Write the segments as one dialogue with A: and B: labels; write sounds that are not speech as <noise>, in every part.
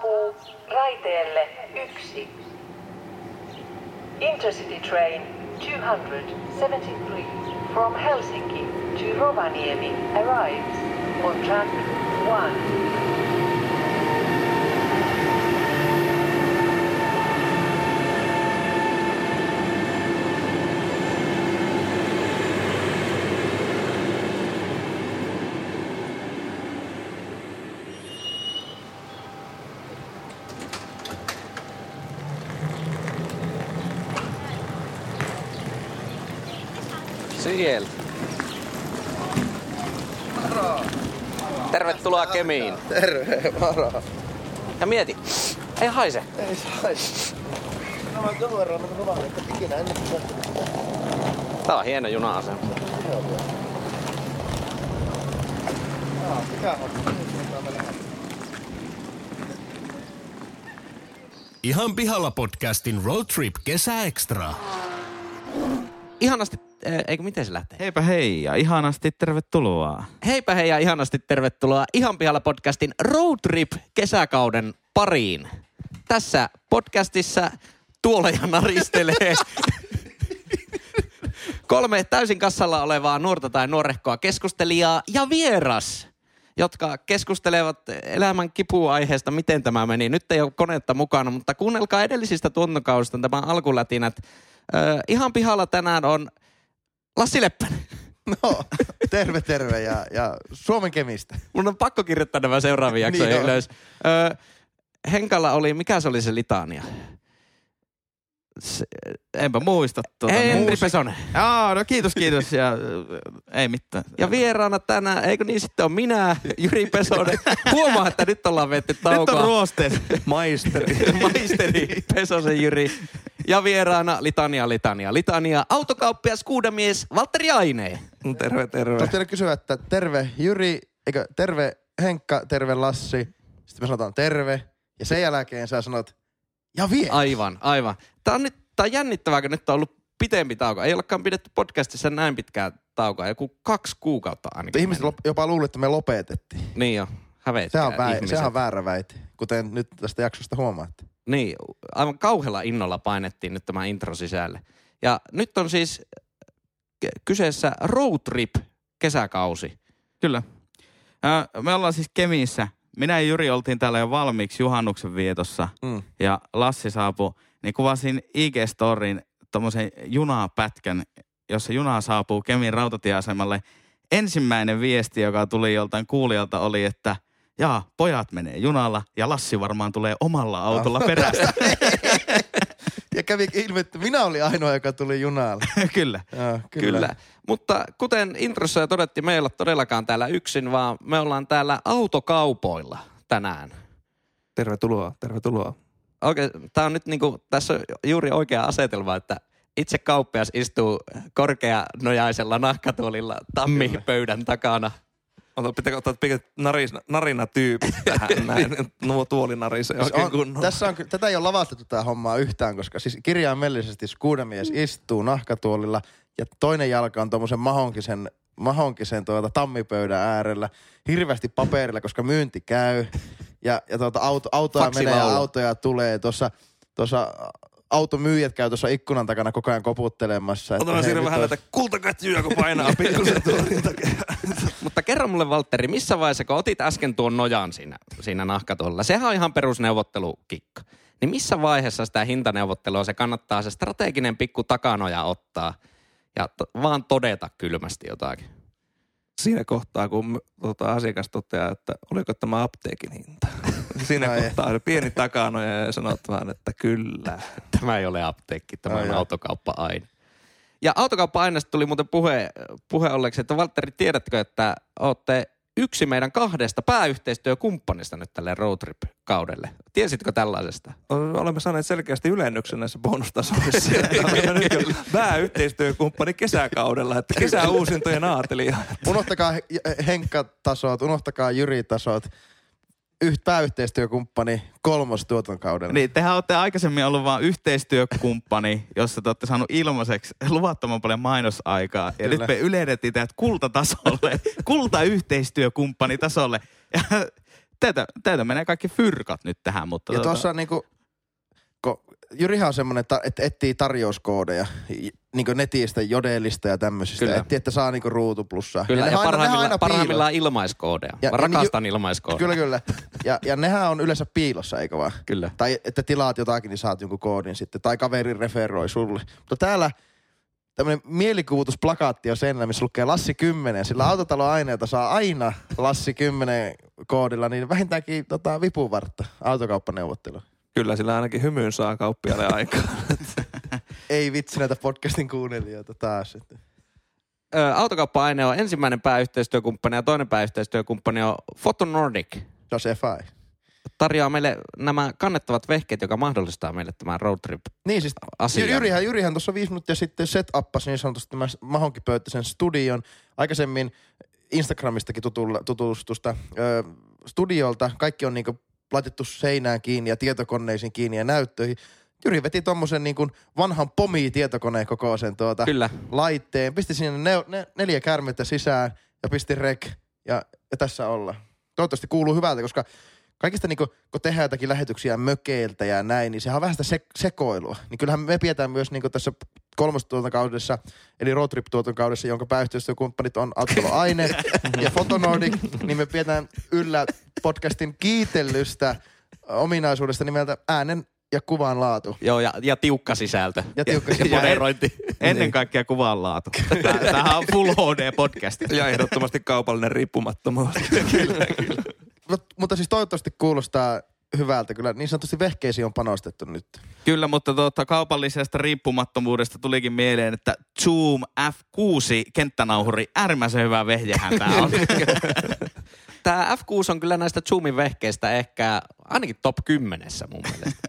A: saapuu raiteelle 1. Intercity train 273 from Helsinki to Rovaniemi arrives on track 1.
B: Siellä. Tervetuloa Kemiin.
C: Terve, moro.
B: Ja mieti, ei haise.
C: Ei saisi. No mä tuon verran mä luvan, että ikinä ennen kuin
B: Tää on hieno juna-asema.
D: Ihan pihalla podcastin Road Trip Kesä Extra.
B: Ihanasti, eikö miten se lähtee?
E: Heipä hei ja ihanasti tervetuloa.
B: Heipä hei ja ihanasti tervetuloa Ihan pihalla podcastin Road Trip kesäkauden pariin. Tässä podcastissa tuoleja naristelee <laughs> kolme täysin kassalla olevaa nuorta tai nuorehkoa keskustelijaa ja vieras, jotka keskustelevat elämän kipuaiheesta, miten tämä meni. Nyt ei ole konetta mukana, mutta kuunnelkaa edellisistä tuntokausista tämä alkulätinät. Ö, ihan pihalla tänään on Lassi Leppänen.
C: No, terve terve ja, ja Suomen kemistä.
B: Mun on pakko kirjoittaa nämä seuraavia jaksoja
C: Niin
B: ylös. Ö, Henkalla oli, mikä se oli se litania?
E: Se, enpä muista tuota.
B: Henri Pesonen.
E: Aa, no kiitos, kiitos. Ja, äh, ei mitään.
B: Ja vieraana tänään, eikö niin sitten on minä, Jyri Pesonen. Huomaa, että nyt ollaan vetty
E: Nyt
B: taukoa.
E: on ruosteet.
C: Maisteri.
B: Maisteri Pesosen Jyri. Ja vieraana Litania, Litania, Litania. Autokauppias kuudamies Valtteri Ainee.
F: Terve, terve.
C: Tuosta vielä kysyä, että terve Jyri, eikö terve Henkka, terve Lassi. Sitten me sanotaan terve. Ja sen jälkeen sä sanot, ja vie.
B: Aivan, aivan. Tää on nyt, tää on jännittävää, kun nyt on ollut pitempi tauko. Ei olekaan pidetty podcastissa näin pitkää taukoa, joku kaksi kuukautta ainakin.
C: Ihmiset lop- jopa luulivat, että me lopetettiin.
B: Niin jo, hävetkää
C: Se on, vä- sehän on väärä väite, kuten nyt tästä jaksosta huomaatte.
B: Niin, aivan kauhealla innolla painettiin nyt tämä intro sisälle. Ja nyt on siis kyseessä road trip kesäkausi.
E: Kyllä. Äh, me ollaan siis Kemissä. Minä ja Jyri oltiin täällä jo valmiiksi juhannuksen vietossa.
C: Mm.
E: Ja Lassi saapui, niin kuvasin IG-storin tommosen junapätkän, jossa juna saapuu Kemin rautatieasemalle. Ensimmäinen viesti, joka tuli joltain kuulijalta oli, että jaa, pojat menee junalla ja Lassi varmaan tulee omalla autolla perästä. <laughs>
C: Ja kävi ilmi, että minä olin ainoa, joka tuli junalla. <laughs>
E: Kyllä.
C: Joo,
B: Kyllä. Kyllä. Mutta kuten introssa jo todettiin, me ei olla todellakaan täällä yksin, vaan me ollaan täällä autokaupoilla tänään.
F: Tervetuloa, tervetuloa.
B: Oikein, tää on nyt niinku, tässä on juuri oikea asetelma, että itse kauppias istuu korkeanojaisella nahkatuolilla tammipöydän takana.
F: Ota, pitääkö ottaa pikät naris, narinatyypit tähän <laughs> näin. Nuo tuoli narisee
C: Siis
F: oikein
C: on,
F: kunnolla.
C: tässä on, tätä ei ole lavastettu tätä hommaa yhtään, koska siis kirjaimellisesti skuudamies istuu nahkatuolilla ja toinen jalka on tuommoisen mahonkisen, mahonkisen tuota tammipöydän äärellä. Hirveästi paperilla, koska myynti käy. Ja, ja tuota auto, autoja
B: Faksilaulu.
C: menee ja autoja tulee. Tuossa, tuossa automyyjät käy tuossa ikkunan takana koko ajan koputtelemassa. että
F: Otetaan
C: hei,
F: siinä vähän
C: olisi-
F: näitä kultakatjuja, kun painaa pikkusen tuolin takia. <laughs>
B: Mutta kerro mulle Valtteri, missä vaiheessa, kun otit äsken tuon nojan siinä, siinä nahkatuolilla, sehän on ihan perusneuvottelukikka. Niin missä vaiheessa sitä hintaneuvottelua se kannattaa se strateginen pikku takanoja ottaa ja to, vaan todeta kylmästi jotakin?
F: Siinä kohtaa, kun tota, asiakas toteaa, että oliko tämä apteekin hinta. <laughs> Siinä
C: Ai.
F: kohtaa on pieni takanoja ja sanot vaan, että kyllä. <laughs>
B: Tämä ei ole apteekki, tämä
C: Ai
B: on autokauppa-aine. Ja autokauppa-aineesta tuli muuten puhe, puhe olleeksi, että Valtteri, tiedätkö, että olette yksi meidän kahdesta pääyhteistyökumppanista nyt tälle roadtrip-kaudelle. Tiesitkö tällaisesta?
F: Olemme saaneet selkeästi ylennyksen näissä bonustasoissa. <laughs> Olemme nyt jo pääyhteistyökumppani kesäkaudella, että kesäuusintojen aatelija.
C: Unohtakaa He- Henkka-tasot, unohtakaa Jyri-tasot. Yht, pääyhteistyökumppani kolmostuotankaudella.
E: Niin, tehän olette aikaisemmin ollut vain yhteistyökumppani, jossa te olette saanut ilmaiseksi luvattoman paljon mainosaikaa. Ja
C: Kyllä.
E: nyt me ylennettiin teidät kultatasolle, <laughs> kultayhteistyökumppani tasolle. Ja teitä menee kaikki fyrkat nyt tähän, mutta...
C: Ja
E: tota-
C: tuossa niinku, kun Jyrihan on semmoinen, että et etsii tarjouskoodeja niinku netistä, jodelista ja tämmöisistä.
B: Kyllä.
C: Etsii, että saa niinku ruutuplussaa.
B: Kyllä, ja,
C: nehän
B: parhaimmillaan,
C: aina
B: parhaimmillaan ilmaiskoodeja.
C: Ja-
B: Mä
C: ja
B: rakastan ilmaiskoodeja.
C: Kyllä, kyllä. Ja, ja nehän on yleensä piilossa, eikö vaan?
B: Kyllä.
C: Tai että tilaat jotakin, niin saat jonkun koodin sitten. Tai kaveri referoi sulle. Mutta täällä tämmöinen mielikuvitusplakaatti on sen, missä lukee Lassi 10. Sillä autotaloaineita saa aina Lassi 10 koodilla, niin vähintäänkin tota, vipuvartta autokauppaneuvottelu.
F: Kyllä sillä ainakin hymyyn saa kauppialle aikaa. <laughs>
C: Ei vitsi näitä podcastin kuunnelijoita taas. Että.
B: Ö, autokauppa-aine on ensimmäinen pääyhteistyökumppani ja toinen pääyhteistyökumppani on Photo Nordic.
C: On se FI.
B: Tarjoaa meille nämä kannettavat vehkeet, joka mahdollistaa meille tämän roadtrip.
C: Niin siis
B: Asian.
C: Jy- Jyrihän, Jyrihän tuossa viisi minuuttia sitten set-uppasi niin sanotusti tämän mahonkipöytäisen studion. Aikaisemmin Instagramistakin tutulla, tutustusta ö, studiolta. Kaikki on niinku laitettu seinään kiinni ja tietokoneisiin kiinni ja näyttöihin. Jyri veti tommosen niinku vanhan pomi-tietokoneen kokoisen tuota
B: Kyllä.
C: laitteen. Pisti sinne ne, ne, neljä kärmettä sisään ja pisti rek ja, ja tässä ollaan. Toivottavasti kuuluu hyvältä, koska kaikista niinku, kun tehdään jotakin lähetyksiä mökeiltä ja näin, niin sehän on vähän sitä se, sekoilua. Niin kyllähän me pidetään myös niinku tässä kolmostuotantokaudessa, eli roadtrip tuotantokaudessa, jonka pääyhteistyökumppanit on Autotalo <laughs> Aine ja Fotonordic, niin me pidetään yllä podcastin kiitellystä ominaisuudesta nimeltä äänen ja kuvan laatu.
B: Joo, ja, ja tiukka sisältö.
C: Ja tiukka
B: ja
C: sisältö.
B: moderointi. <laughs>
E: Ennen kaikkea kuvanlaatu. Tää- Tämähän on Full HD-podcast.
F: ja ehdottomasti kaupallinen riippumattomuus. <laughs>
C: Mut, mutta siis toivottavasti kuulostaa hyvältä. Kyllä niin sanotusti vehkeisiin on panostettu nyt.
E: Kyllä, mutta tuota, kaupallisesta riippumattomuudesta tulikin mieleen, että Zoom F6 kenttänauhuri, äärimmäisen hyvä vehjehän tämä on. <laughs>
B: Tämä F6 on kyllä näistä Zoomin vehkeistä ehkä ainakin top 10 mun mielestä.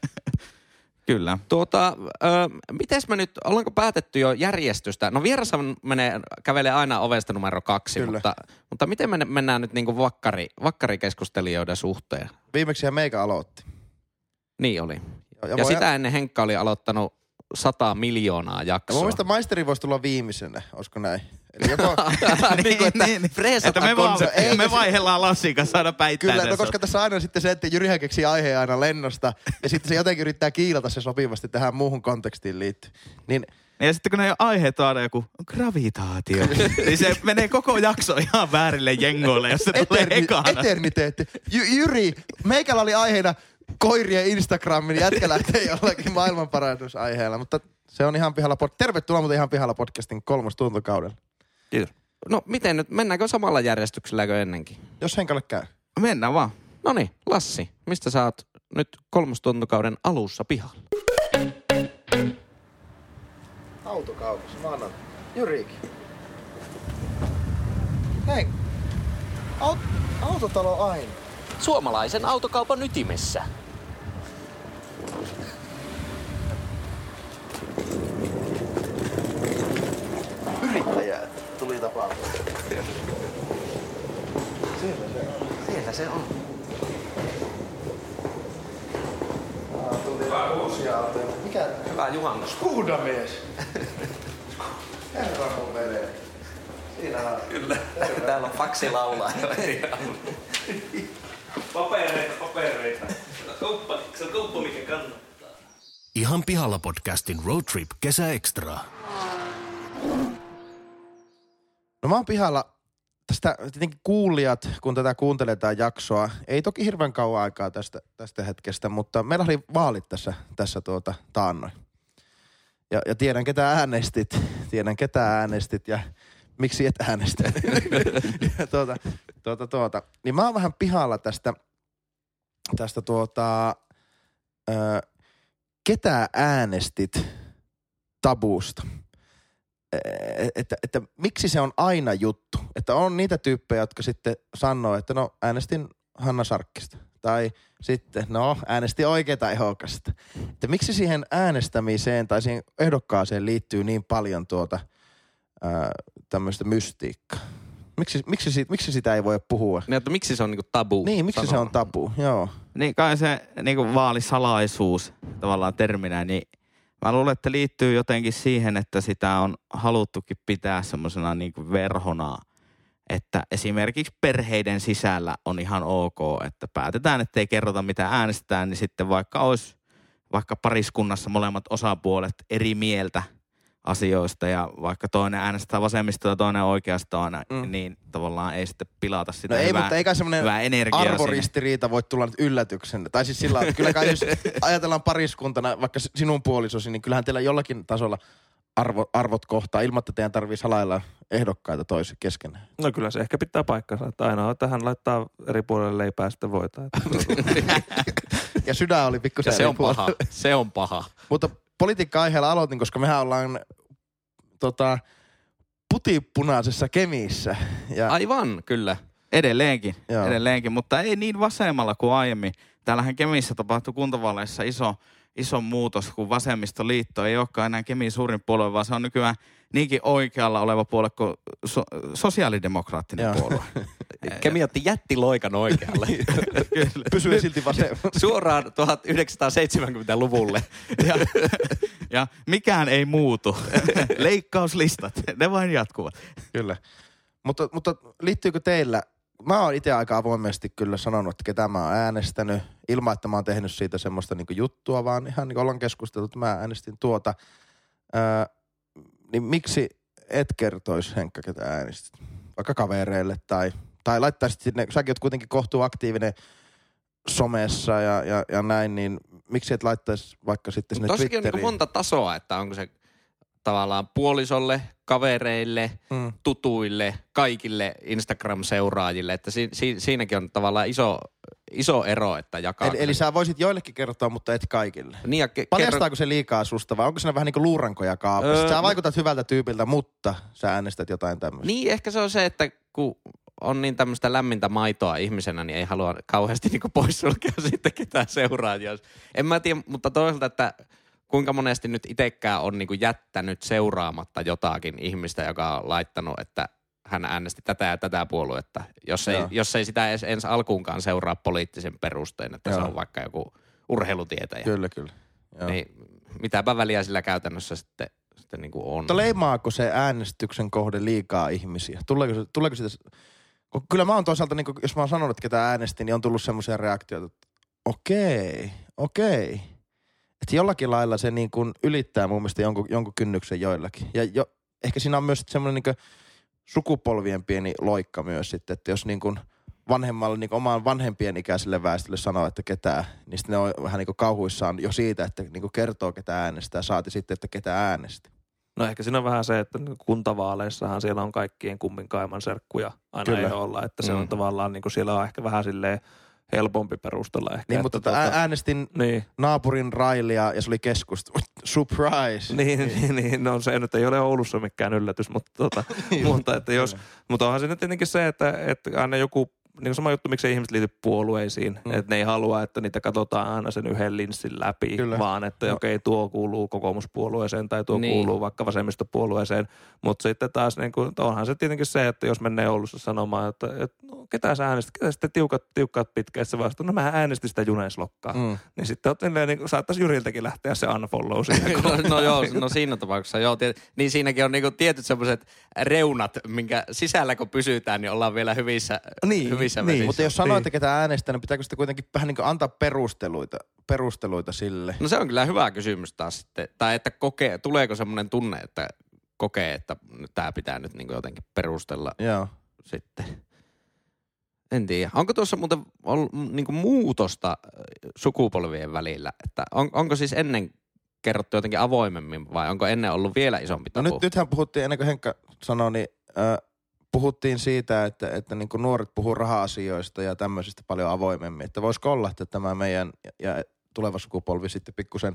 E: Kyllä.
B: Tuota, ö, mites me nyt, ollaanko päätetty jo järjestystä? No vierashan menee, kävelee aina ovesta numero kaksi,
C: Kyllä.
B: mutta, mutta miten me mennään nyt niinku vakkari, vakkarikeskustelijoiden suhteen?
C: Viimeksi meikä aloitti.
B: Niin oli.
C: Ja,
B: Ja,
C: ja
B: sitä ennen Henkka oli aloittanut 100 miljoonaa
C: Ja mun
B: jaksoa.
C: mielestä maisteri voisi tulla viimeisenä, olisiko näin? Eli joko, <laughs>
B: niin kuin, että
E: niin,
B: freesataan
E: että me, vaan.
C: Ei,
E: me vaihdellaan Lassin kanssa aina päittäin
C: kyllä, no koska tässä aina sitten se, että Jyrihän keksii aiheen aina lennosta, ja sitten se jotenkin yrittää kiilata se sopivasti tähän muuhun kontekstiin liittyen. Niin
E: Ja sitten kun ne aiheet on aina joku gravitaatio, <laughs> niin se menee koko jakso ihan väärille jengoille, jos se tulee
C: eterni,
E: ekana.
C: eterniteetti. Jy, Jyri, meikällä oli aiheena koirien Instagramin, jätkä <laughs> lähtee jollakin maailmanparannusaiheella, mutta se on ihan pihalla, pod- tervetuloa muuten ihan pihalla podcastin kolmas tuntokaudella.
F: Kiitos.
B: No miten nyt, mennäänkö samalla järjestyksellä kuin ennenkin?
C: Jos Henkalle käy.
E: Mennään vaan.
B: No niin, Lassi, mistä sä oot nyt kolmostuntokauden alussa pihalla?
C: Autokaupassa, mä annan Jyrikin. Hei, Aut- autotalo aina.
B: Suomalaisen autokaupan ytimessä.
C: Yrittäjää tuli tapaamaan.
B: Siellä se on.
C: Aa, tuli uusia autoja. Mikä?
B: Hyvä juhannus.
C: Skuudamies. Herra <laughs> mun veli. Siinä on.
B: Täällä on faksi laulaa. <laughs>
G: Papereita, papereita. Kauppa, se on kauppa, mikä kannattaa.
D: Ihan pihalla podcastin Road Trip kesäekstra.
C: No mä oon pihalla tästä tietenkin kuulijat, kun tätä kuuntelee tää jaksoa, ei toki hirveän kauan aikaa tästä, tästä hetkestä, mutta meillä oli vaalit tässä, tässä tuota, taannoin. Ja, ja tiedän ketä äänestit, tiedän ketä äänestit ja miksi et äänestä. <laughs> ja tuota, tuota, tuota. Niin mä oon vähän pihalla tästä, tästä tuota, ö, ketä äänestit tabuusta että, että miksi se on aina juttu. Että on niitä tyyppejä, jotka sitten sanoo, että no äänestin Hanna Sarkkista. Tai sitten, no äänestin oikeita ehdokasta. Että miksi siihen äänestämiseen tai siihen ehdokkaaseen liittyy niin paljon tuota tämmöistä mystiikkaa. Miksi, miksi, siitä, miksi sitä ei voi puhua?
B: Niin, että miksi se on niinku tabu?
C: Niin, miksi se
B: sanoa?
C: on tabu? Joo.
E: Niin kai se niin kuin vaalisalaisuus tavallaan terminä, niin mä luulen, että liittyy jotenkin siihen, että sitä on haluttukin pitää semmoisena niin verhona, että esimerkiksi perheiden sisällä on ihan ok, että päätetään, että ei kerrota mitä äänestetään, niin sitten vaikka olisi vaikka pariskunnassa molemmat osapuolet eri mieltä asioista ja vaikka toinen äänestää vasemmista ja toinen oikeasta,
C: Mm.
E: mm. niin tavallaan ei sitten pilata sitä
C: No ei,
E: hyvää,
C: mutta eikä semmoinen
E: sinne.
C: arvoristiriita voi tulla nyt yllätyksen. Tai siis sillä että kyllä kai jos <laughs> ajatellaan pariskuntana, vaikka sinun puolisosi, niin kyllähän teillä jollakin tasolla arvo, arvot kohtaa, ilman että teidän tarvii salailla ehdokkaita toisi kesken.
F: No kyllä se ehkä pitää paikkansa, että ainoa, että hän laittaa eri puolelle leipää sitten voitaa. <laughs> <laughs>
C: Ja sydän oli pikkusen
B: se on paha. Se on paha.
C: Mutta politiikka-aiheella aloitin, koska mehän ollaan tota, putipunaisessa kemissä. Ja,
B: Aivan, kyllä.
E: Edelleenkin,
C: Joo.
E: Edelleenkin, mutta ei niin vasemmalla kuin aiemmin. Täällähän Kemissä tapahtui kuntavaaleissa iso, iso muutos, kun vasemmistoliitto ei olekaan enää Kemin suurin puolue, vaan se on nykyään niinkin oikealla oleva puolue kuin so, sosiaalidemokraattinen
C: Joo.
E: puolue. <laughs>
B: Kemi otti jättiloikan oikealle. <laughs>
C: pysyy silti vasemmalla. <laughs>
B: Suoraan 1970-luvulle.
E: ja, ja mikään ei muutu. Leikkauslistat, ne vain jatkuvat.
C: Kyllä. Mutta, mutta liittyykö teillä, mä oon itse aika avoimesti kyllä sanonut, että ketä mä oon äänestänyt, ilman että mä oon tehnyt siitä semmoista niinku juttua, vaan ihan niin ollaan keskusteltu, että mä äänestin tuota. Öö, niin miksi et kertois Henkka, ketä äänestit? Vaikka kavereille tai, tai laittaisit sinne, säkin oot kuitenkin kohtuu aktiivinen somessa ja, ja, ja näin, niin miksi et laittaisi vaikka sitten sinne
B: Tossakin on
C: Twitteriin?
B: niin monta tasoa, että onko se tavallaan puolisolle, kavereille,
C: Mm.
B: tutuille, kaikille Instagram-seuraajille. Että si- si- siinäkin on tavallaan iso, iso ero, että jakaa.
C: Eli, eli sä voisit joillekin kertoa, mutta et kaikille.
B: niin ja ke- kerro,
C: Paljastaako se liikaa susta vai onko siinä vähän niin kuin luurankoja kaapissa?
B: Öö,
C: Sä
B: no-
C: vaikutat hyvältä tyypiltä, mutta sä äänestät jotain tämmöistä.
B: Niin, ehkä se on se, että kun on niin tämmöistä lämmintä maitoa ihmisenä, niin ei halua kauheasti niinku poissulkea <laughs> sitten ketään seuraajia. En mä tiedä, mutta toisaalta, että kuinka monesti nyt itsekään on niinku jättänyt seuraamatta jotakin ihmistä, joka on laittanut, että hän äänesti tätä ja tätä puoluetta, jos ei,
C: Joo.
B: jos ei sitä edes ensi alkuunkaan seuraa poliittisen perustein, että se
C: Joo.
B: on vaikka joku urheilutietäjä.
C: Kyllä, kyllä. Joo.
B: Niin mitäpä väliä sillä käytännössä sitten, sitten niinku on.
C: Mutta leimaako se äänestyksen kohde liikaa ihmisiä? Tuleeko, se, tuleeko sitä... Kyllä mä oon toisaalta, niin jos mä oon sanonut, että ketä äänestin, niin on tullut semmoisia reaktioita, että okei, okei. Että jollakin lailla se niin kuin ylittää mun mielestä jonkun, jonkun kynnyksen joillakin. Ja jo, ehkä siinä on myös semmoinen niin sukupolvien pieni loikka myös sitten, että jos niin kuin vanhemmalle, niin kuin omaan vanhempien ikäiselle väestölle sanoo, että ketään, niin sitten ne on vähän niin kuin kauhuissaan jo siitä, että niin kuin kertoo ketä äänestää, saati sitten, että ketä äänesti.
F: No ehkä siinä on vähän se, että kuntavaaleissahan siellä on kaikkien kummin kaiman serkkuja aina
C: Kyllä.
F: että se
B: Mm.
F: on tavallaan niin kuin siellä on ehkä vähän silleen helpompi perustella ehkä.
C: Niin, mutta
F: tota-
C: ää- äänestin
F: Niin,
C: naapurin Railia ja se oli keskusta. Surprise! <laughs>
F: niin, niin, niin, no se nyt ei ole Oulussa mikään yllätys, mutta, <laughs> tota, mutta, että jos, mutta onhan se nyt tietenkin se, että, että aina joku, niin sama juttu, miksi ihmiset liity puolueisiin,
C: Mm.
F: että ne ei halua, että niitä katsotaan aina sen yhden linssin läpi,
C: Kyllä.
F: Vaan että
C: No.
F: okei, tuo kuuluu kokoomuspuolueeseen tai tuo
B: Niin.
F: niin. kuuluu vaikka vasemmistopuolueeseen, mutta sitten taas niin kuin, onhan se tietenkin se, että jos menee Oulussa sanomaan, että, että no, ketä sä äänestit, ketä sitten tiukat, tiukkaat pitkät se vastaan, no mä äänestin sitä Juneslokkaa. Mm. Niin sitten niin kuin, saattaisi Jyriltäkin lähteä se unfollow siihen. <laughs>
B: No, no joo, no siinä tapauksessa joo. Tiet, niin siinäkin on niinku tietyt semmoiset reunat, minkä sisällä kun pysytään, niin ollaan vielä hyvissä, hyvissä
C: niin.
B: vesissä.
C: Mutta jos sanoo,
F: Niin.
C: että ketä äänestää, niin pitääkö sitä kuitenkin vähän niin antaa perusteluita, perusteluita sille?
B: No se on kyllä hyvä kysymys taas sitten. Tai että kokee, tuleeko semmoinen tunne, että kokee, että tämä pitää nyt niinku jotenkin perustella
C: Joo.
B: sitten. En tiedä. Onko tuossa muuten ollut niinku muutosta sukupolvien välillä? Että on, onko siis ennen kerrottu jotenkin avoimemmin vai onko ennen ollut vielä isompi
C: No
B: tabu?
C: nyt, nythän puhuttiin, ennen kuin Henkka sanoi, niin äh, puhuttiin siitä, että, että niin kuin nuoret puhuu raha-asioista ja tämmöisistä paljon avoimemmin. Että voisiko olla, että tämä meidän ja, tuleva sukupolvi sitten pikkusen,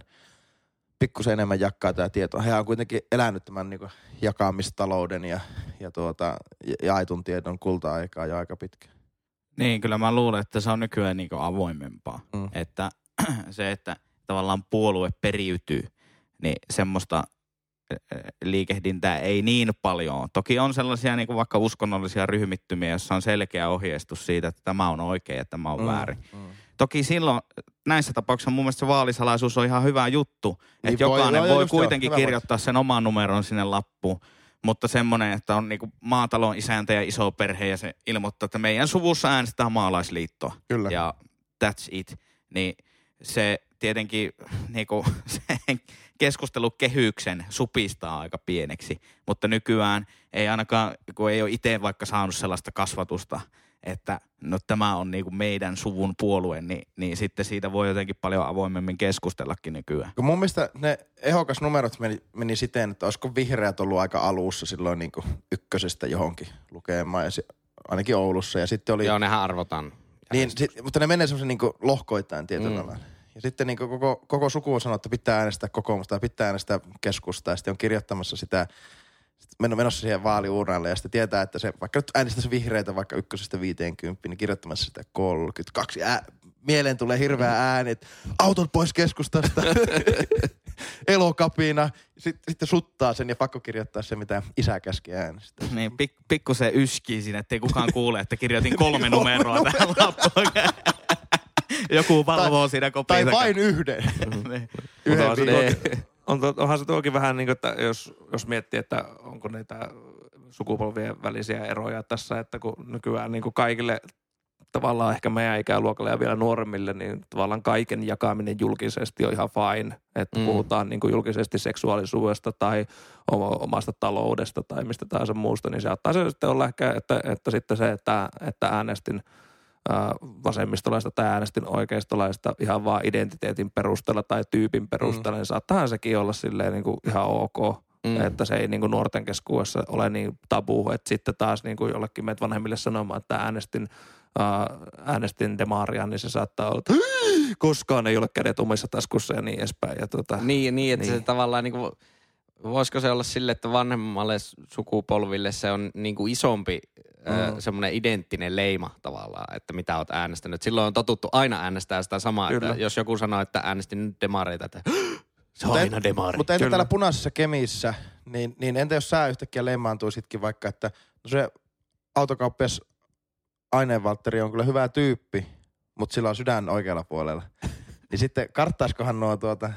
C: pikkusen enemmän jakaa tämä tieto. He on kuitenkin elänyt tämän niin kuin jakamistalouden ja, ja tuota, ja- jaetun tiedon kulta-aikaa jo aika pitkä.
E: Niin, kyllä mä luulen, että se on nykyään niin avoimempaa.
C: Mm.
E: Että <clears throat> se, että tavallaan puolue periytyy, niin semmoista liikehdintää ei niin paljon. Toki on sellaisia niin kuin vaikka uskonnollisia ryhmittymiä, joissa on selkeä ohjeistus siitä, että tämä on oikein ja tämä on mm, väärin. Mm. Toki silloin näissä tapauksissa mun mielestä se vaalisalaisuus on ihan hyvä juttu,
C: Niin
E: että
C: voi-
E: jokainen
C: joo, joo,
E: voi
C: joo,
E: kuitenkin
C: hyvä
E: kirjoittaa sen oman numeron sinne lappuun. Mutta semmoinen, että on niinku maatalon isäntä ja iso perhe ja se ilmoittaa, että meidän suvussa äänestetään maalaisliittoa.
C: Kyllä.
E: Ja that's it. Niin se tietenkin niinku, <laughs> sen keskustelukehyksen supistaa aika pieneksi. Mutta nykyään ei ainakaan, kun ei ole itse vaikka saanut sellaista kasvatusta, että no tämä on niinku meidän suvun puolue, niin, niin sitten siitä voi jotenkin paljon avoimemmin keskustellakin nykyään.
C: Kun mun mielestä ne ehokasnumerot meni, meni siten, että olisiko vihreät ollut aika alussa silloin niin ykkösestä johonkin lukemaan, ja se, ainakin Oulussa. Ja sitten oli,
B: Joo, nehän arvotaan.
C: niin, sit, mutta ne menee semmoisen niin lohkoittain tietyllä
B: Mm.
C: lailla. Ja sitten niin koko, koko suku on sanonut, että pitää äänestää kokoomusta ja pitää äänestää keskustaa. Ja sitten on kirjoittamassa sitä, sit men- menossa siihen vaaliuurnalle ja sitten tietää, että se vaikka nyt äänestäisi vihreitä vaikka ykkösestä 50, niin kirjoittamassa sitä 32. Ää, mieleen tulee hirveä ääni, että autot pois keskustasta, <laughs> elokapina. Sitten, sitten suttaa sen ja pakko kirjoittaa se, mitä isä käski äänestää.
E: Niin, pik, pikkusen yskii siinä, ettei kukaan kuule, että kirjoitin kolme <laughs> numeroa <laughs> tähän lappuun. <laughs> Joku valvoo siinä kopin
C: Tai vain yhden. <laughs>
E: Niin.
C: yhden
F: on se on, onhan se tuokin vähän niin kuin, että jos, jos miettii, että onko niitä sukupolvien välisiä eroja tässä, että kun nykyään niin kuin kaikille tavallaan ehkä meidän ikäluokalle ja vielä nuoremmille, niin tavallaan kaiken jakaminen julkisesti on ihan fine. Että
B: Mm.
F: puhutaan niin kuin julkisesti seksuaalisuudesta tai oma- omasta taloudesta tai mistä tahansa muusta, niin se saattaa se sitten olla ehkä, että, että sitten se, että, että äänestin ää, vasemmistolaista tai äänestin oikeistolaista ihan vaan identiteetin perusteella tai tyypin perusteella, mm. niin saattaa sekin olla silleen niin kuin ihan ok.
B: Mm.
F: Että se ei niin kuin nuorten keskuudessa ole niin tabu, että sitten taas niin kuin jollekin meitä vanhemmille sanomaan, että äänestin, ää, äänestin demaria, niin se saattaa olla, että <gasps> koskaan ei ole kädet omissa taskussa ja niin edespäin. Ja tota,
B: Niin, niin että niin. se
F: Niin.
B: tavallaan niinku, voisiko se olla sille, että vanhemmalle sukupolville se on niinku isompi mm.
C: Mm.
B: semmoinen identtinen leima tavallaan, että mitä oot äänestänyt. Silloin on totuttu aina äänestää sitä samaa,
F: Kyllä.
B: että jos joku sanoo, että äänestin nyt demareita, että <gasps> se on
C: Mutta
B: aina demari.
C: Mutta entä
F: Kyllä.
C: täällä punaisessa kemissä, niin, niin entä jos sä yhtäkkiä leimaantuisitkin vaikka, että no se autokauppias aineenvaltteri on kyllä hyvä tyyppi, mutta sillä on sydän oikealla puolella. <laughs> niin sitten karttaiskohan nuo tuota,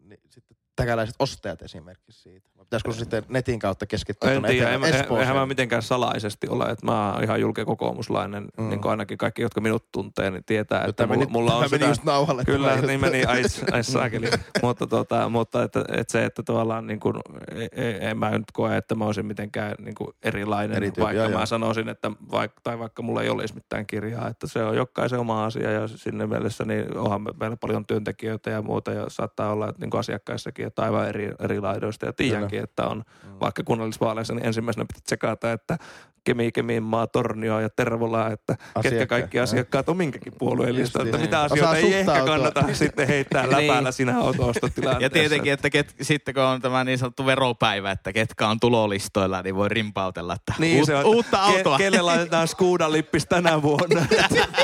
C: niin sitten täkäläiset ostajat esimerkiksi siitä? Pitäisikö sitten netin kautta keskittyä
F: En tiedä, en, eihän mä mitenkään salaisesti ole, että mä oon ihan julkea kokoomuslainen,
C: Mm.
F: niin kuin ainakin kaikki, jotka minut tuntee, niin tietää, että
C: meni,
F: mulla on
C: tämä meni
F: sitä,
C: just nauhalle.
F: Kyllä, niin meni, ai, ai saakeli. <laughs> mutta, tota, mutta että, että se, että tavallaan niin kuin, e- e- en mä nyt koe, että mä olisin mitenkään niin kuin erilainen,
C: Eri tyyppi,
F: vaikka
C: joo,
F: mä
C: joo.
F: sanoisin, että vaikka, tai vaikka mulla ei olisi mitään kirjaa, että se on jokaisen oma asia ja sinne mielessä niin onhan me- meillä paljon työntekijöitä ja muuta ja saattaa olla, että niin kuin asiakkaissakin, että aivan eri, eri laidoista ja tiedänkin, että on
C: Mm.
F: vaikka kunnallisvaaleissa, niin ensimmäisenä pitää tsekata, että Kemi, Kemiinmaa, Tornio ja Tervola, että ketkä
C: Asiakkaat,
F: kaikki asiakkaat on minkäkin puolueen
C: Just
F: listalta, että
C: niin.
F: mitä
C: Osaa
F: asioita ei ehkä kannata <laughs> sitten heittää
B: Niin.
F: läpäällä siinä auto-ostotilanteessa.
E: Ja tietenkin, että ket, sitten kun on tämä niin sanottu veropäivä, että ketkä on tulolistoilla, niin voi rimpautella, että
F: Niin,
E: uut,
F: se on,
E: uutta autoa.
F: Ke, kelle laitetaan Skuudan lippis tänä vuonna?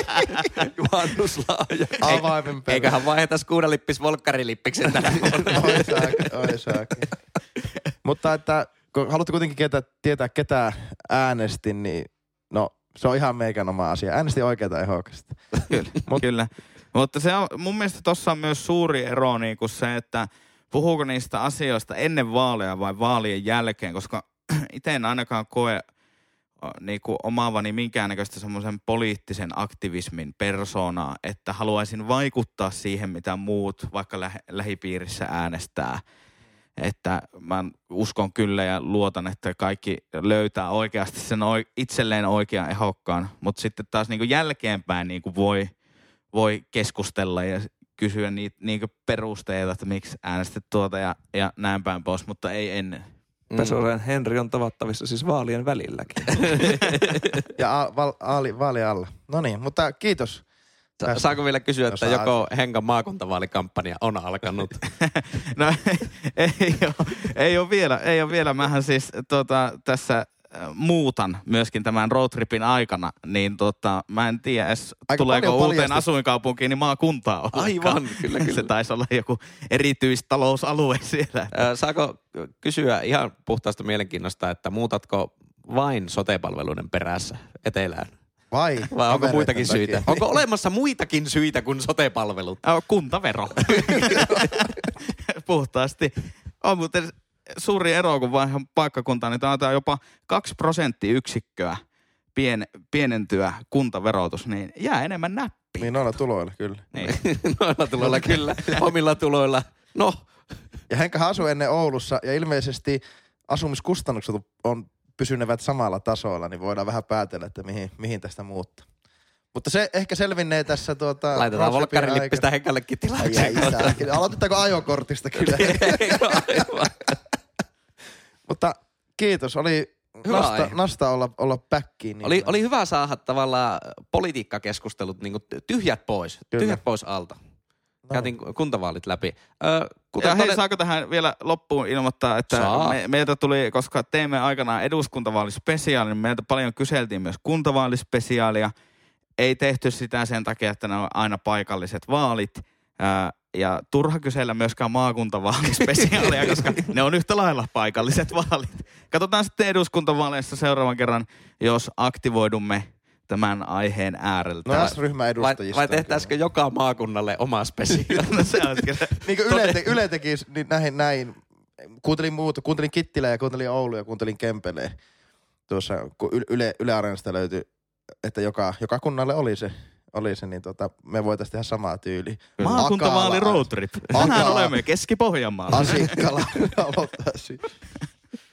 F: <laughs> Juhannuslaaja. <laughs>
C: Avaimen.
B: Eiköhän vaiheta skuudalippis volkkarilippiksen tänä vuonna.
C: Oi saakin, oi saakin. Mutta että kun haluatte kuitenkin tietää, tietää ketä äänestin, niin no se on ihan meikän oma asia. Äänestin oikeata ehokasta. <laughs>
E: Kyllä,
C: Mut-
E: kyllä. Mutta se on, mun mielestä tuossa on myös suuri ero niin kuin se, että puhuuko niistä asioista ennen vaaleja vai vaalien jälkeen, koska <clears throat> itse en ainakaan koe niin kuin omaavani minkäännäköistä semmoisen poliittisen aktivismin persoonaa, että haluaisin vaikuttaa siihen, mitä muut vaikka lähipiirissä äänestää. Että mä uskon kyllä ja luotan, että kaikki löytää oikeasti sen oi- itselleen oikean ehokkaan, mutta sitten taas niin kuin jälkeenpäin niin kuin voi, voi keskustella ja kysyä niitä niin kuin perusteita, että miksi äänestit tuota ja, ja näin päin pois, mutta ei ennen.
F: Pesosen Henri on tavattavissa siis vaalien välilläkin. <laughs>
C: Ja a, val, aali, vaali alla. No niin, mutta kiitos.
B: Sa- Saako vielä kysyä, että
C: Saa.
B: joko Henkan maakuntavaalikampanja on alkanut? <laughs>
E: No ei ole, ei ole vielä, ei ole vielä. Mähän siis tota, tässä äh, muutan myöskin tämän roadtripin aikana, niin tota, mä en tiedä edes,
C: Aika
E: tuleeko uuteen asuinkaupunkiin niin maakuntaa ollenkaan.
B: Aivan, kyllä, <laughs> kyllä.
E: Se taisi olla joku erityistalousalue <laughs> siellä.
B: Ö, Saako kysyä ihan puhtaasta mielenkiinnosta, että muutatko vain sotepalveluiden perässä etelään?
C: Vai?
B: Vai onko muitakin
C: takia?
B: syitä? Onko olemassa muitakin syitä kuin sotepalvelut?
E: Äh, kuntavero. <laughs> Puhtaasti. On muuten suuri ero, kun vaihdan paikkakuntaa, niin taitaa jopa 2 prosenttiyksikköä pien, pienentyä kuntaverotus, niin jää enemmän näppiä.
C: Niin noilla tuloilla, kyllä.
E: Niin. <laughs>
B: Noilla tuloilla kyllä, omilla tuloilla. No,
C: Ja Henkka asui ennen Oulussa ja ilmeisesti asumiskustannukset on pysynevät samalla tasolla, niin voidaan vähän päätellä, että mihin, mihin tästä muuttaa. Mutta se ehkä selvinnee tässä tuota...
B: laitetaan.
C: Ai,
B: tilaksi.
C: ai, tää- Aloitetaanko ajokortista kyllä? <laughs> Mutta kiitos, oli
B: Hyvä
C: nasta,
B: aihe.
C: nasta olla, olla päkkiin. Niin
B: Oli, oli hyvä saada tavallaan politiikkakeskustelut niin tyhjät pois,
C: Kyllä.
B: tyhjät pois alta. Käytiin kuntavaalit läpi. Ö, kuten
E: Ja hei,
B: todet-
E: saako tähän vielä loppuun ilmoittaa, että
B: Saa.
E: me, meiltä tuli, koska teimme aikanaan eduskuntavaalispesiaalin, niin meiltä paljon kyseltiin myös kuntavaalispesiaalia. Ei tehty sitä sen takia, että ne on aina paikalliset vaalit. Ää, ja turha kysellä myöskään maakuntavaalispesiaalia, <laughs> koska ne on yhtä lailla paikalliset vaalit. Katsotaan sitten eduskuntavaaleissa seuraavan kerran, jos aktivoidumme tämän aiheen ääreltä.
C: No S-ryhmän
B: vai,
C: edustajista.
B: vai tehtäisikö joka maakunnalle oma spesiaali? <laughs>
E: No se on kyllä.
C: Niin kuin Yle, te, Yle teki niin näin, näin. Kuuntelin muuta. Kuuntelin Kittilää ja kuuntelin Oulu ja kuuntelin Kempeleen. Tuossa kun Yle, Yle, Areenasta löytyi, että joka, joka kunnalle oli se, oli se niin tota, me voitaisiin tehdä samaa tyyliä.
E: Maakuntavaali roadtrip. Tänään olemme Keski-Pohjanmaalla.
C: Asikkala <laughs> aloittaisi.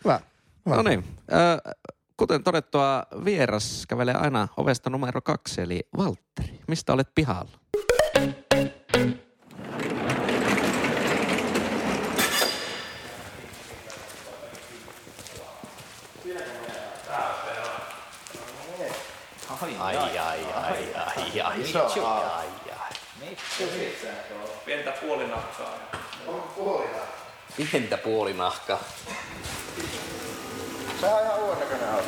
C: Hyvä. Hyvä.
B: No niin. Ö, kuten todettua, vieras kävelee aina ovesta numero kaksi, eli Valtteri. Mistä olet pihalla?
G: Pientä puolinahkaa.
B: Pientä puolinahkaa.
C: Se on ihan uuden näköinen auto.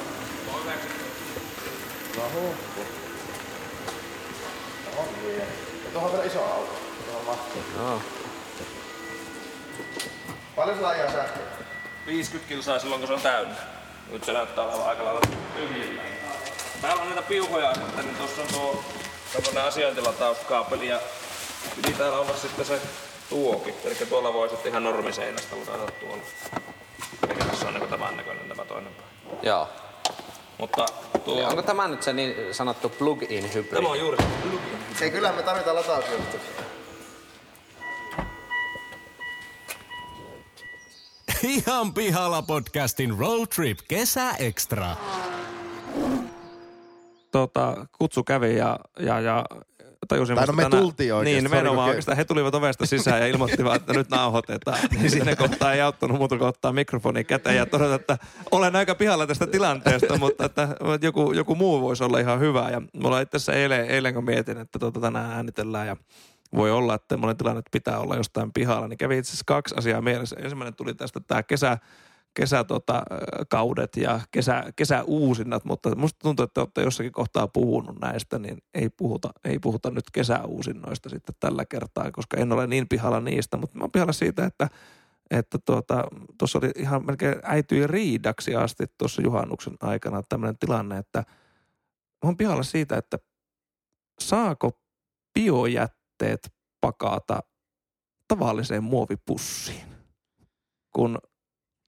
C: No huhhuh. No on vielä. Ja tuohon on vielä iso auto. Tuohon mahtuu.
B: No.
C: Paljon sulla ajaa sähköä?
G: 50 kilsaa silloin kun se on täynnä. Nyt se näyttää olevan aika lailla tyhjillä. Täällä on näitä piuhoja, että niin tuossa on tuo tämmönen asiointilatauskaapeli ja piti täällä olla sitten se tuokin. Eli tuolla voi sitten ihan normiseinästä ladata tuolla. Eli tässä on niin tämän näköinen tämä toinen pää.
B: Joo.
G: Mutta tuo...
B: Onko tämä nyt se niin sanottu plug-in hybrid?
G: Tämä on juuri se plugin.
C: Ei, kyllä me tarvitaan latausjuttu.
D: Ihan pihalla podcastin Road Trip Kesä Extra.
F: tota, kutsu kävi ja, ja, ja tajusin
C: Tai no me
F: tänään-
C: tultiin oikeasti.
F: Niin,
C: kuin-
F: oikeastaan. He tulivat ovesta sisään ja ilmoittivat, että nyt nauhoitetaan. <laughs> Niin siinä kohtaa ei auttanut muuta kuin ottaa mikrofoni käteen ja todeta, että olen aika pihalla tästä tilanteesta, mutta että joku, joku muu voisi olla ihan hyvä. Ja mulla itse asiassa eilen, eilen kun mietin, että tuota, tänään äänitellään ja voi olla, että semmoinen tilanne pitää olla jostain pihalla, niin kävi itse asiassa kaksi asiaa mielessä. Ensimmäinen tuli tästä tämä kesä, kesäkaudet tota, kaudet ja kesä, kesäuusinnat, mutta musta tuntuu, että olette jossakin kohtaa puhunut näistä, niin ei puhuta, ei puhuta nyt kesäuusinnoista sitten tällä kertaa, koska en ole niin pihalla niistä, mutta mä oon pihalla siitä, että että tuota, oli ihan melkein äityi riidaksi asti tuossa juhannuksen aikana tämmöinen tilanne, että mä oon pihalla siitä, että saako biojätteet pakata tavalliseen muovipussiin. Kun